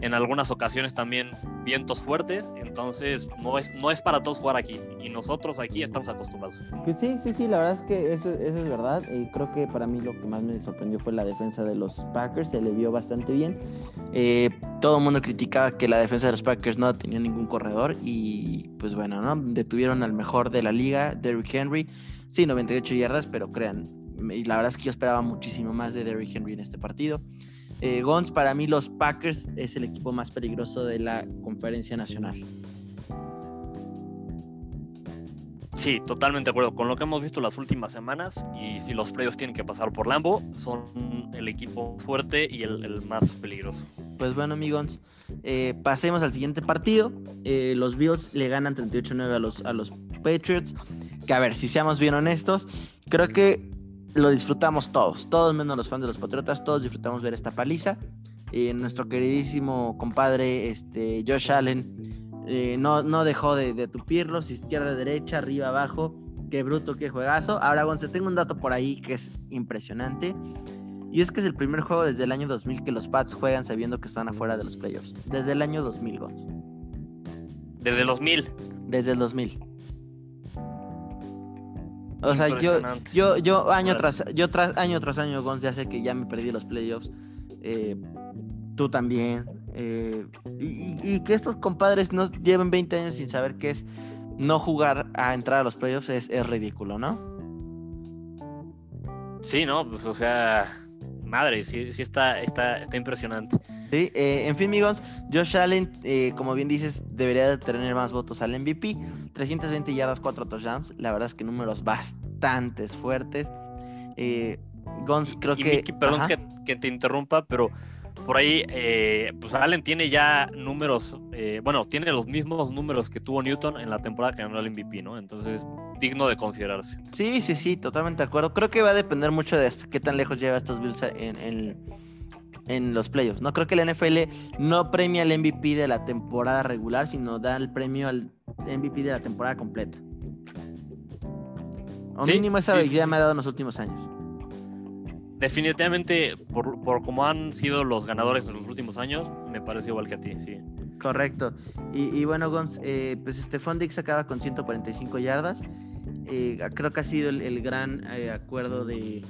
en algunas ocasiones también vientos fuertes, entonces no es, no es para todos jugar aquí y nosotros aquí estamos acostumbrados. Sí, sí, sí, la verdad es que eso, eso es verdad. y creo que para mí lo que más me sorprendió fue la defensa de los Packers, se le vio bastante bien. Eh, todo el mundo criticaba que la defensa de los Packers no tenía ningún corredor y pues bueno, ¿no? Detuvieron al mejor de la liga, Derrick Henry. Sí, 98 yardas, pero crean, y la verdad es que yo esperaba muchísimo más de Derrick Henry en este partido. Eh, Gons, para mí los Packers es el equipo más peligroso de la conferencia nacional. Sí, totalmente de acuerdo con lo que hemos visto las últimas semanas y si los playoffs tienen que pasar por Lambo, son el equipo fuerte y el, más peligroso. Pues bueno, amigos, eh, pasemos al siguiente partido. Eh, los Bills le ganan 38-9 a los, a los Patriots. Que a ver, si seamos bien honestos, creo que lo disfrutamos todos, todos menos los fans de los Patriotas, todos disfrutamos ver esta paliza. Eh, nuestro queridísimo compadre este, Josh Allen eh, no, no dejó de, de, tupirlos, izquierda, derecha, arriba, abajo. Qué bruto, qué juegazo. Ahora, Gonce, tengo un dato por ahí que es impresionante. Y es que es el primer juego desde el año 2000 que los Pats juegan sabiendo que están afuera de los playoffs. Desde el año 2000, Gonce. Desde el 2000. Desde el 2000. O sea, yo, yo, yo año tras, yo tras, año tras año, Gonz, ya sé que ya me perdí los playoffs. Eh, tú también. Eh, y, que estos compadres no lleven 20 años sin saber qué es no jugar a entrar a los playoffs es, es ridículo, ¿no? Sí, no, pues o sea, madre, sí, sí está, está, está impresionante. Sí, eh, en fin, amigos, Josh Allen, eh, como bien dices, debería de tener más votos al MVP. 320 yardas, 4 touchdowns. La verdad es que números bastante fuertes. Eh, Gons, creo que. perdón que, que, te interrumpa, pero por ahí, eh, pues Allen tiene ya números, eh, bueno, tiene los mismos números que tuvo Newton en la temporada que ganó el MVP, ¿no? Entonces, digno de considerarse. Sí, sí, sí, totalmente de acuerdo. Creo que va a depender mucho de qué tan lejos lleva estos Bills en, en, los playoffs, ¿no? Creo que la NFL no premia el MVP de la temporada regular, sino da el premio al MVP de la temporada completa. O mínimo esa idea me ha dado en los últimos años definitivamente, por, por como han sido los ganadores en los últimos años, me parece igual que a ti, sí. Correcto. Y, bueno, Gonz, eh, pues Stefan Dix acaba con 145 yardas. Eh, creo que ha sido el, gran eh, acuerdo de,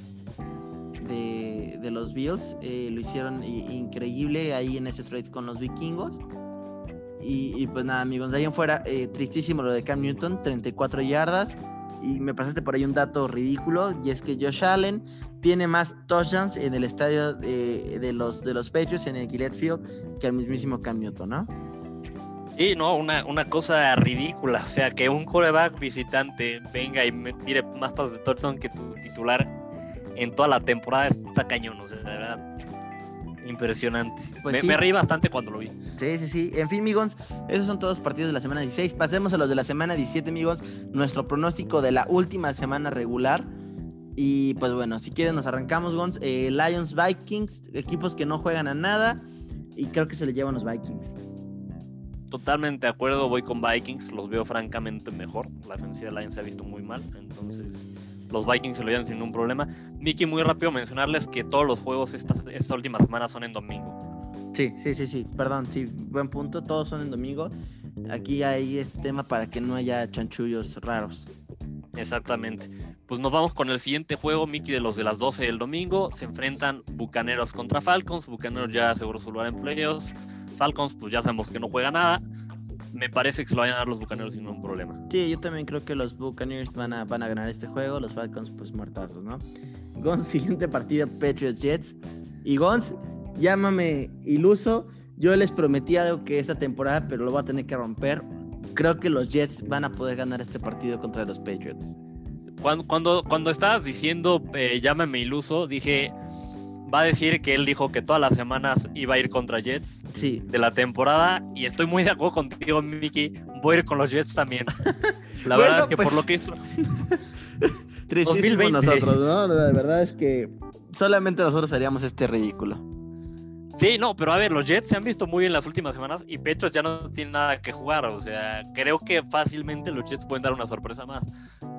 de, los Bills. lo hicieron increíble ahí en ese trade con los vikingos. Y, y pues nada, amigos, de ahí en fuera, tristísimo lo de Cam Newton, 34 yardas y me pasaste por ahí un dato ridículo, y es que Josh Allen tiene más touchdowns en el estadio de, los, de los Patriots, en el Gillette Field, que el mismísimo Cam Newton, ¿no? Sí, no, una, una cosa ridícula. O sea, que un coreback visitante venga y me tire más pasos de touchdown que tu titular en toda la temporada está cañón. O sea, de verdad, Impresionante. Pues me, reí bastante cuando lo vi. Sí, sí, sí. En fin, Migons, esos son todos los partidos de la semana 16. Pasemos a los de la semana 17, amigos. Nuestro pronóstico de la última semana regular. Y pues bueno, si quieren nos arrancamos, Gons. Eh, Lions, Vikings, equipos que no juegan a nada. Y creo que se le llevan los Vikings. Totalmente de acuerdo, voy con Vikings. Los veo francamente mejor. La defensiva de Lions se ha visto muy mal. Entonces los Vikings se lo llevan sin ningún problema. Miki, muy rápido mencionarles que todos los juegos esta, esta última semana son en domingo. Sí, sí, sí, sí, perdón, sí, buen punto, todos son en domingo. Aquí hay este tema para que no haya chanchullos raros. Exactamente. Pues nos vamos con el siguiente juego, Miki, de los de las 12 del domingo. Se enfrentan Bucaneros contra Falcons. Bucaneros ya aseguró su lugar en playoffs. Falcons, pues ya sabemos que no juega nada me parece que se lo vayan a dar los Buccaneers sin ningún problema. Sí, yo también creo que los Buccaneers van a, van a ganar este juego, los Falcons pues muertazos, ¿no? Gons, (laughs) siguiente partido, Patriots Jets. Y Gons, llámame iluso, yo les prometí algo que esta temporada, pero lo voy a tener que romper. Creo que los Jets van a poder ganar este partido contra los Patriots. cuando, cuando, cuando estabas diciendo eh, llámame iluso, dije, va a decir que él dijo que todas las semanas iba a ir contra Jets Sí, de la temporada y estoy muy de acuerdo contigo, Mickey. Voy a ir con los Jets también. La Bueno, verdad es que pues- por lo que esto... (laughs) tristísimo 2020. nosotros, ¿no? La verdad es que solamente nosotros haríamos este ridículo. Sí, no, pero a ver, los Jets se han visto muy bien las últimas semanas y Petros ya no tiene nada que jugar. O sea, creo que fácilmente los Jets pueden dar una sorpresa más.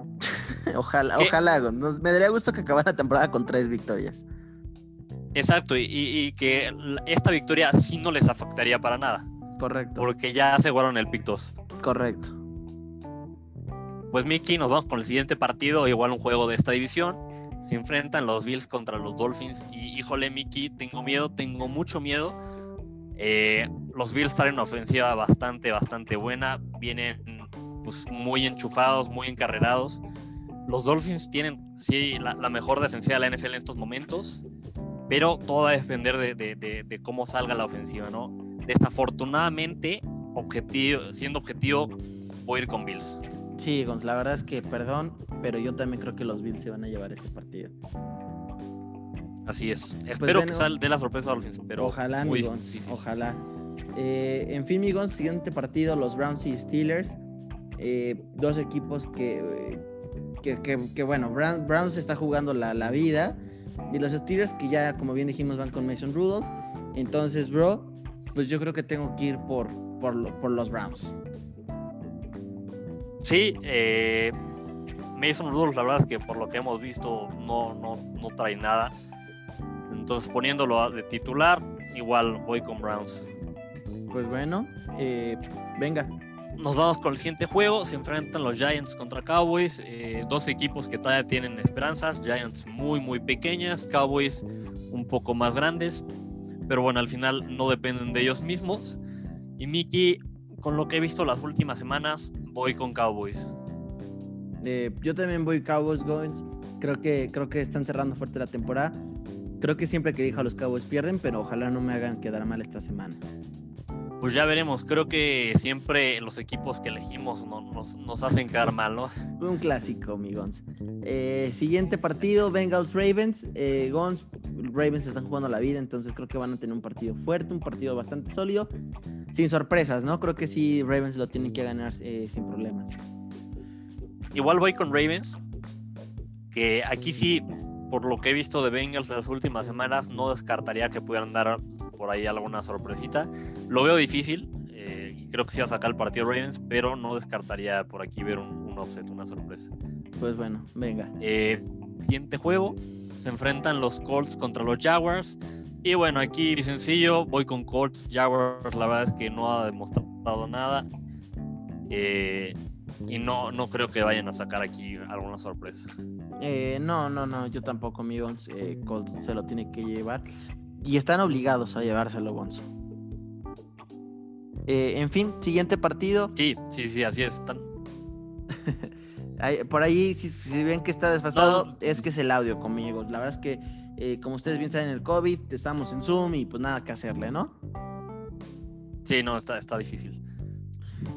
(laughs) Ojalá, ¿Qué? ojalá. nos- me daría gusto que acabara la temporada con tres victorias. Exacto, y, que esta victoria sí no les afectaría para nada, Correcto, porque ya aseguraron el pick 2. correcto. Pues Mickey, nos vamos con el siguiente partido, igual un juego de esta división. Se enfrentan los Bills contra los Dolphins. Y híjole, Mickey, tengo miedo, tengo mucho miedo. Eh, los Bills traen una ofensiva bastante, bastante buena. Vienen pues, muy enchufados, muy encarrerados. Los Dolphins tienen, sí, la, la mejor defensiva de la NFL en estos momentos. Pero todo va a depender de, de- de- de cómo salga la ofensiva, ¿no? Desafortunadamente, objetivo, siendo objetivo, voy a ir con Bills. Sí, Gonz, la verdad es que perdón, pero yo también creo que los Bills se van a llevar este partido. Así es. Espero bueno, que sal de la sorpresa Dolphins, pero ojalá, muy mi Gonz, difícil. ojalá. Eh, en fin, mi Gonz, siguiente partido, los Browns y Steelers. Eh, dos equipos que, eh, que, que- que, bueno, Brown- Browns está jugando la, la vida. Y los Steelers que ya, como bien dijimos, van con Mason Rudolph. Entonces, bro, pues yo creo que tengo que ir por, por, lo- por los Browns. Sí, eh, Mason Rudolph, la verdad es que por lo que hemos visto no, no, no trae nada. Entonces poniéndolo de titular, igual voy con Browns. Pues bueno, eh, venga. Nos vamos con el siguiente juego. Se enfrentan los Giants contra Cowboys. eh, dos equipos que todavía tienen esperanzas. Giants muy, muy pequeñas. Cowboys un poco más grandes. Pero bueno, al final no dependen de ellos mismos. Y Mickey, con lo que he visto las últimas semanas, voy con Cowboys. Eh, yo también voy Cowboys Goins. Creo que, creo que están cerrando fuerte la temporada. Creo que siempre que dijo a los Cowboys pierden, pero ojalá no me hagan quedar mal esta semana. Pues ya veremos. Creo que siempre los equipos que elegimos no- nos, nos hacen quedar mal, ¿no? Un clásico, mi Gons. Eh, siguiente partido, Bengals Ravens. Eh, Gons, Ravens están jugando la vida, entonces creo que van a tener un partido fuerte, un partido bastante sólido. Sin sorpresas, ¿no? Creo que sí, Ravens lo tienen que ganar eh, sin problemas. Igual voy con Ravens, que aquí sí, por lo que he visto de Bengals en las últimas semanas, no descartaría que pudieran dar por ahí alguna sorpresita. Lo veo difícil, eh, creo que sí va a sacar el partido Ravens, pero no descartaría por aquí ver un, un offset, una sorpresa. Pues bueno, venga. Eh, siguiente juego, se enfrentan los Colts contra los Jaguars. Y bueno, aquí sencillo, voy con Colts. Jaguars, la verdad es que no ha demostrado nada. Eh, y no, no creo que vayan a sacar aquí alguna sorpresa. Eh, no, no, no, yo tampoco, mi Gons. Eh, Colts se lo tiene que llevar. Y están obligados a llevárselo, Gons. Eh, en fin, siguiente partido. Sí, sí, sí, así es. (laughs) Por ahí, si, si ven que está desfasado, No. es que es el audio conmigo. La verdad es que, eh, como ustedes bien saben, el COVID, estamos en Zoom y pues nada que hacerle, ¿no? Sí, no, está, está difícil.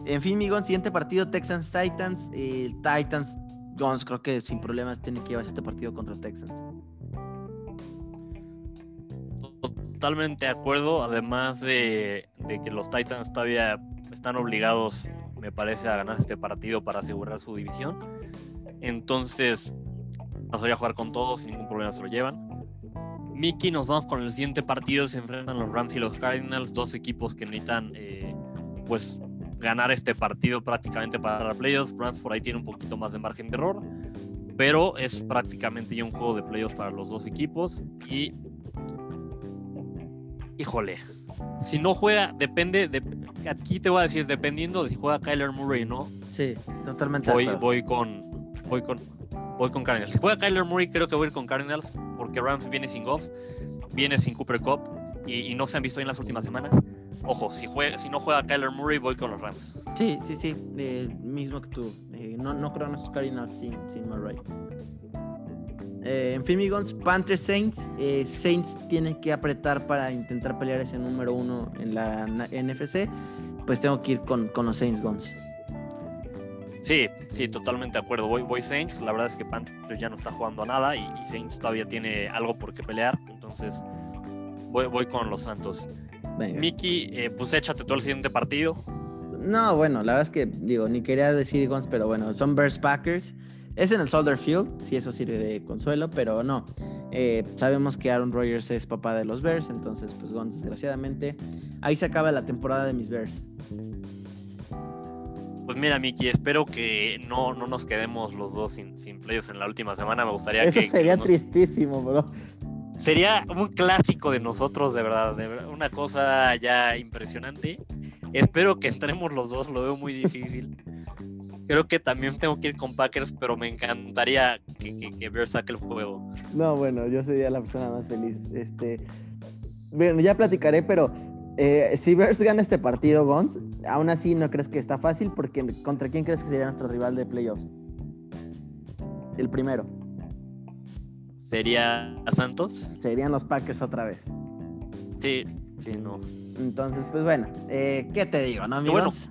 En fin, mi Gons, siguiente partido, Texans Titans. Eh, Titans, Gons, creo que sin problemas tiene que llevarse este partido contra Texans. Totalmente de acuerdo, además de, de que los Titans todavía están obligados, me parece, a ganar este partido para asegurar su división. Entonces, voy a jugar con todos, sin ningún problema se lo llevan. Mickey, nos vamos con el siguiente partido, se enfrentan los Rams y los Cardinals, dos equipos que necesitan eh, pues ganar este partido prácticamente para la playoffs. Rams por ahí tiene un poquito más de margen de error, pero es prácticamente ya un juego de playoffs para los dos equipos y híjole, si no juega, depende, de, aquí te voy a decir, dependiendo de si juega Kyler Murray o no, Sí, totalmente. voy, voy con, voy con, voy con Cardinals. Si juega Kyler Murray, creo que voy a ir con Cardinals, porque Rams viene sin Goff, viene sin Cooper Cup, y, y no se han visto bien las últimas semanas. Ojo, si, juega, si no juega Kyler Murray, voy con los Rams. Sí, sí, sí, eh, mismo que tú. Eh, no, no creo en nuestros Cardinals sin, sin Murray. Eh, en fin, mi Gons, Panthers Saints. eh, Saints tiene que apretar para intentar pelear ese número uno en la NFC. Pues tengo que ir con, con los Saints Gons. Sí, sí, totalmente de acuerdo. Voy, voy Saints. La verdad es que Panthers ya no está jugando a nada y, y Saints todavía tiene algo por qué pelear. Entonces, voy, voy con los Santos. Venga. Miki, eh, pues échate todo el siguiente partido. No, bueno, la verdad es que, digo, ni quería decir Guns, pero bueno, son Bears Packers. Es en el Soldier Field, si eso sirve de consuelo, pero no. Eh, sabemos que Aaron Rodgers es papá de los Bears, entonces, pues desgraciadamente, ahí se acaba la temporada de mis Bears. Pues mira, Miki, espero que no, no nos quedemos los dos sin, sin playoffs en la última semana. Me gustaría Eso que. sería que nos- tristísimo, bro. Sería un clásico de nosotros, de verdad, de verdad, una cosa ya impresionante. Espero que entremos los dos, lo veo muy difícil. (laughs) Creo que también tengo que ir con Packers, pero me encantaría que, que, que Bears saque el juego. No, bueno, yo sería la persona más feliz. Este, bueno, ya platicaré, pero eh, si Bears gana este partido, Gons, aún así no crees que está fácil, porque ¿contra quién crees que sería nuestro rival de playoffs? El primero. ¿Sería Santos? Serían los Packers otra vez. Sí, sí, no. Entonces, pues bueno, eh, ¿qué te digo, no, Y bueno, amigos?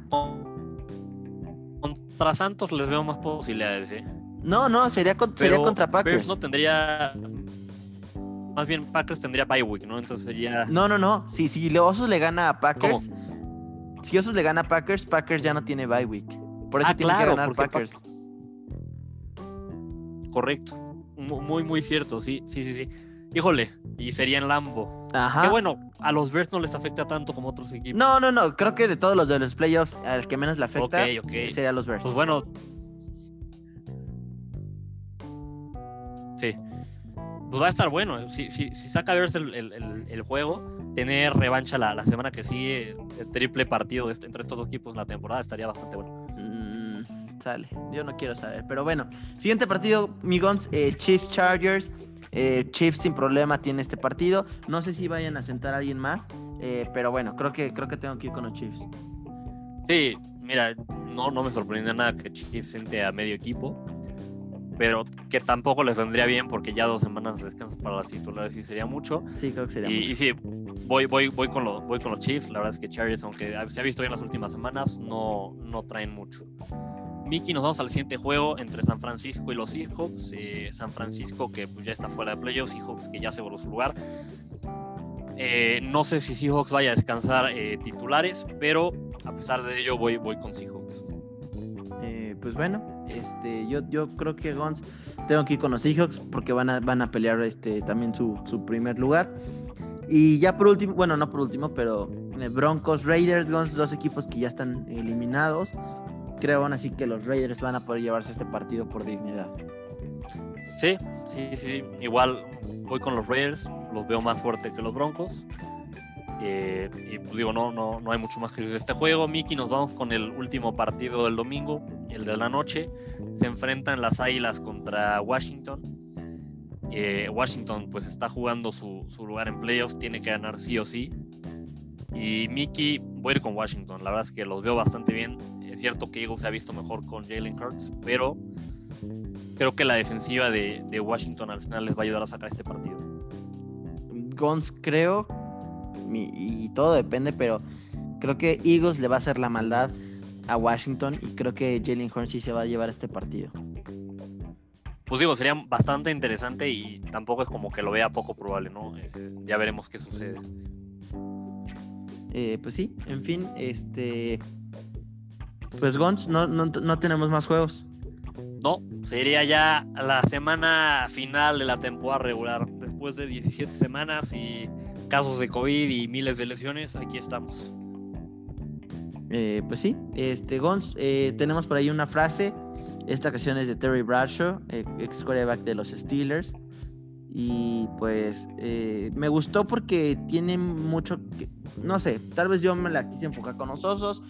Contra Santos les veo más posibilidades, ¿eh? No, no, sería, con- sería contra Bears Packers. no tendría. Más bien, Packers tendría bye week, ¿no? Entonces sería. No, no, no. Si, si le- Osos le gana a Packers, si Osos le gana a Packers, Packers ya no tiene bye week. Por eso Ah, tiene que claro, ganar porque Packers. Correcto. Mu- Muy, muy cierto, sí, sí, sí, sí. Híjole, y sería en Lambo. Ajá. Que bueno, a los Bears no les afecta tanto como a otros equipos. No, no, no. Creo que de todos los de los playoffs, al que menos le afecta sería los Bears. Pues bueno. Sí. Pues va a estar bueno. Si, si, si saca Bears el, el- el- el juego, tener revancha la, la semana que sigue, el triple partido entre estos dos equipos en la temporada, estaría bastante bueno. Mm, sale. Yo no quiero saber. Pero bueno, siguiente partido, Migons, eh, Chiefs Chargers. Eh, Chiefs sin problema tiene este partido. No sé si vayan a sentar a alguien más. eh, pero bueno, creo que, creo que tengo que ir con los Chiefs. Sí, mira, no, no me sorprende nada que Chiefs siente a medio equipo, pero que tampoco les vendría bien porque ya dos semanas de descanso para las titulares y sería mucho. Sí, creo que sería Y, mucho. y sí, voy, voy, voy, con los, voy con los Chiefs. La verdad es que Chargers, aunque se ha visto bien las últimas semanas, no, no traen mucho. Miki, nos vamos al siguiente juego entre San Francisco y los Seahawks. Eh, San Francisco que pues, ya está fuera de playoffs, Seahawks que ya aseguró su lugar. Eh, no sé si Seahawks vaya a descansar eh, titulares, pero a pesar de ello voy, voy con Seahawks. Pues bueno, este, yo, yo creo que Gons tengo que ir con los Seahawks porque van a, van a pelear este, también su, su primer lugar. Y ya por último, bueno, no por último, pero Broncos, Raiders, Gons, dos equipos que ya están eliminados. Creo aún así que los Raiders van a poder llevarse este partido por dignidad. Sí, sí, sí. Igual voy con los Raiders, los veo más fuerte que los Broncos. Eh, y pues digo, no, no, no hay mucho más que decir de este juego. Miki, nos vamos con el último partido del domingo, el de la noche. Se enfrentan las Águilas contra Washington. Eh, Washington pues está jugando su, su lugar en playoffs, tiene que ganar sí o sí. Y Miki, voy a ir con Washington. La verdad es que los veo bastante bien. Es cierto que Eagles se ha visto mejor con Jalen Hurts, pero creo que la defensiva de, de Washington al final les va a ayudar a sacar este partido. Gons creo, y, y todo depende, pero creo que Eagles le va a hacer la maldad a Washington y creo que Jalen Hurts sí se va a llevar este partido. Pues digo, sería bastante interesante y tampoco es como que lo vea poco probable, ¿no? Eh, ya veremos qué sucede. Eh, pues sí, en fin, este. Pues Gons, no, no, no tenemos más juegos. No, sería ya la semana final de la temporada regular. Después de 17 semanas y casos de COVID y miles de lesiones, aquí estamos. Eh, pues sí, este Gons, eh, tenemos por ahí una frase. Esta ocasión es de Terry Bradshaw, eh, ex quarterback de los Steelers. Y pues eh, me gustó porque tiene mucho, que- no sé, tal vez yo me la quise enfocar con los osos,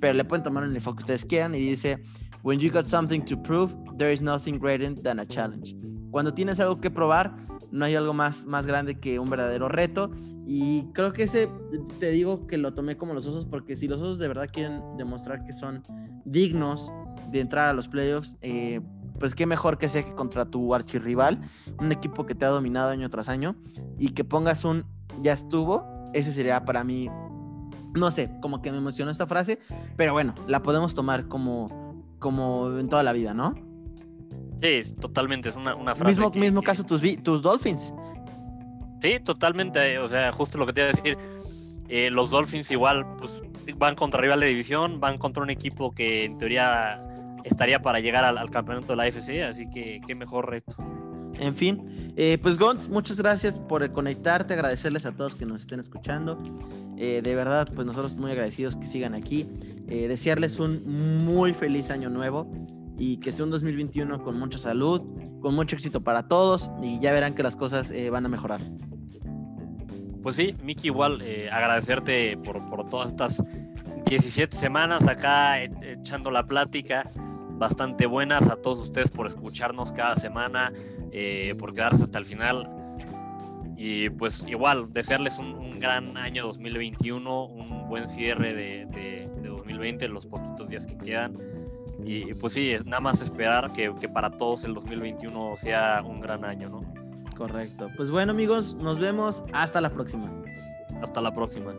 pero le pueden tomar el enfoque que ustedes quieran y dice, When you got something to prove, there is nothing greater than a challenge. Cuando tienes algo que probar, no hay algo más, más grande que un verdadero reto. Y creo que ese, te digo que lo tomé como los osos, porque si los osos de verdad quieren demostrar que son dignos de entrar a los playoffs, eh, pues qué mejor que sea que contra tu archirrival, un equipo que te ha dominado año tras año, y que pongas un ya estuvo, ese sería para mí, no sé, como que me emocionó esta frase, pero bueno, la podemos tomar como, como en toda la vida, ¿no? Sí, totalmente, es una, una frase. Mismo, mismo caso tus, tus Dolphins. Sí, totalmente, o sea, justo lo que te iba a decir. Eh, los Dolphins igual, pues van contra rival de división, van contra un equipo que en teoría estaría para llegar al, campeonato de la AFC, así que qué mejor reto. En fin, eh, pues Gons, muchas gracias por conectarte, agradecerles a todos que nos estén escuchando. Eh, de verdad, pues nosotros muy agradecidos que sigan aquí. Eh, desearles un muy feliz año nuevo y que sea un 2021 con mucha salud, con mucho éxito para todos y ya verán que las cosas van a mejorar. Pues sí, Miki, igual agradecerte por, por todas estas 17 semanas acá echando la plática bastante buenas a todos ustedes por escucharnos cada semana, eh, por quedarse hasta el final. Y pues igual, desearles un, gran año 2021, un buen cierre de, de, 2020, los poquitos días que quedan. Y pues sí, es nada más esperar que, que para todos el 2021 sea un gran año, ¿no? Correcto. Pues bueno amigos, nos vemos. Hasta la próxima. Hasta la próxima.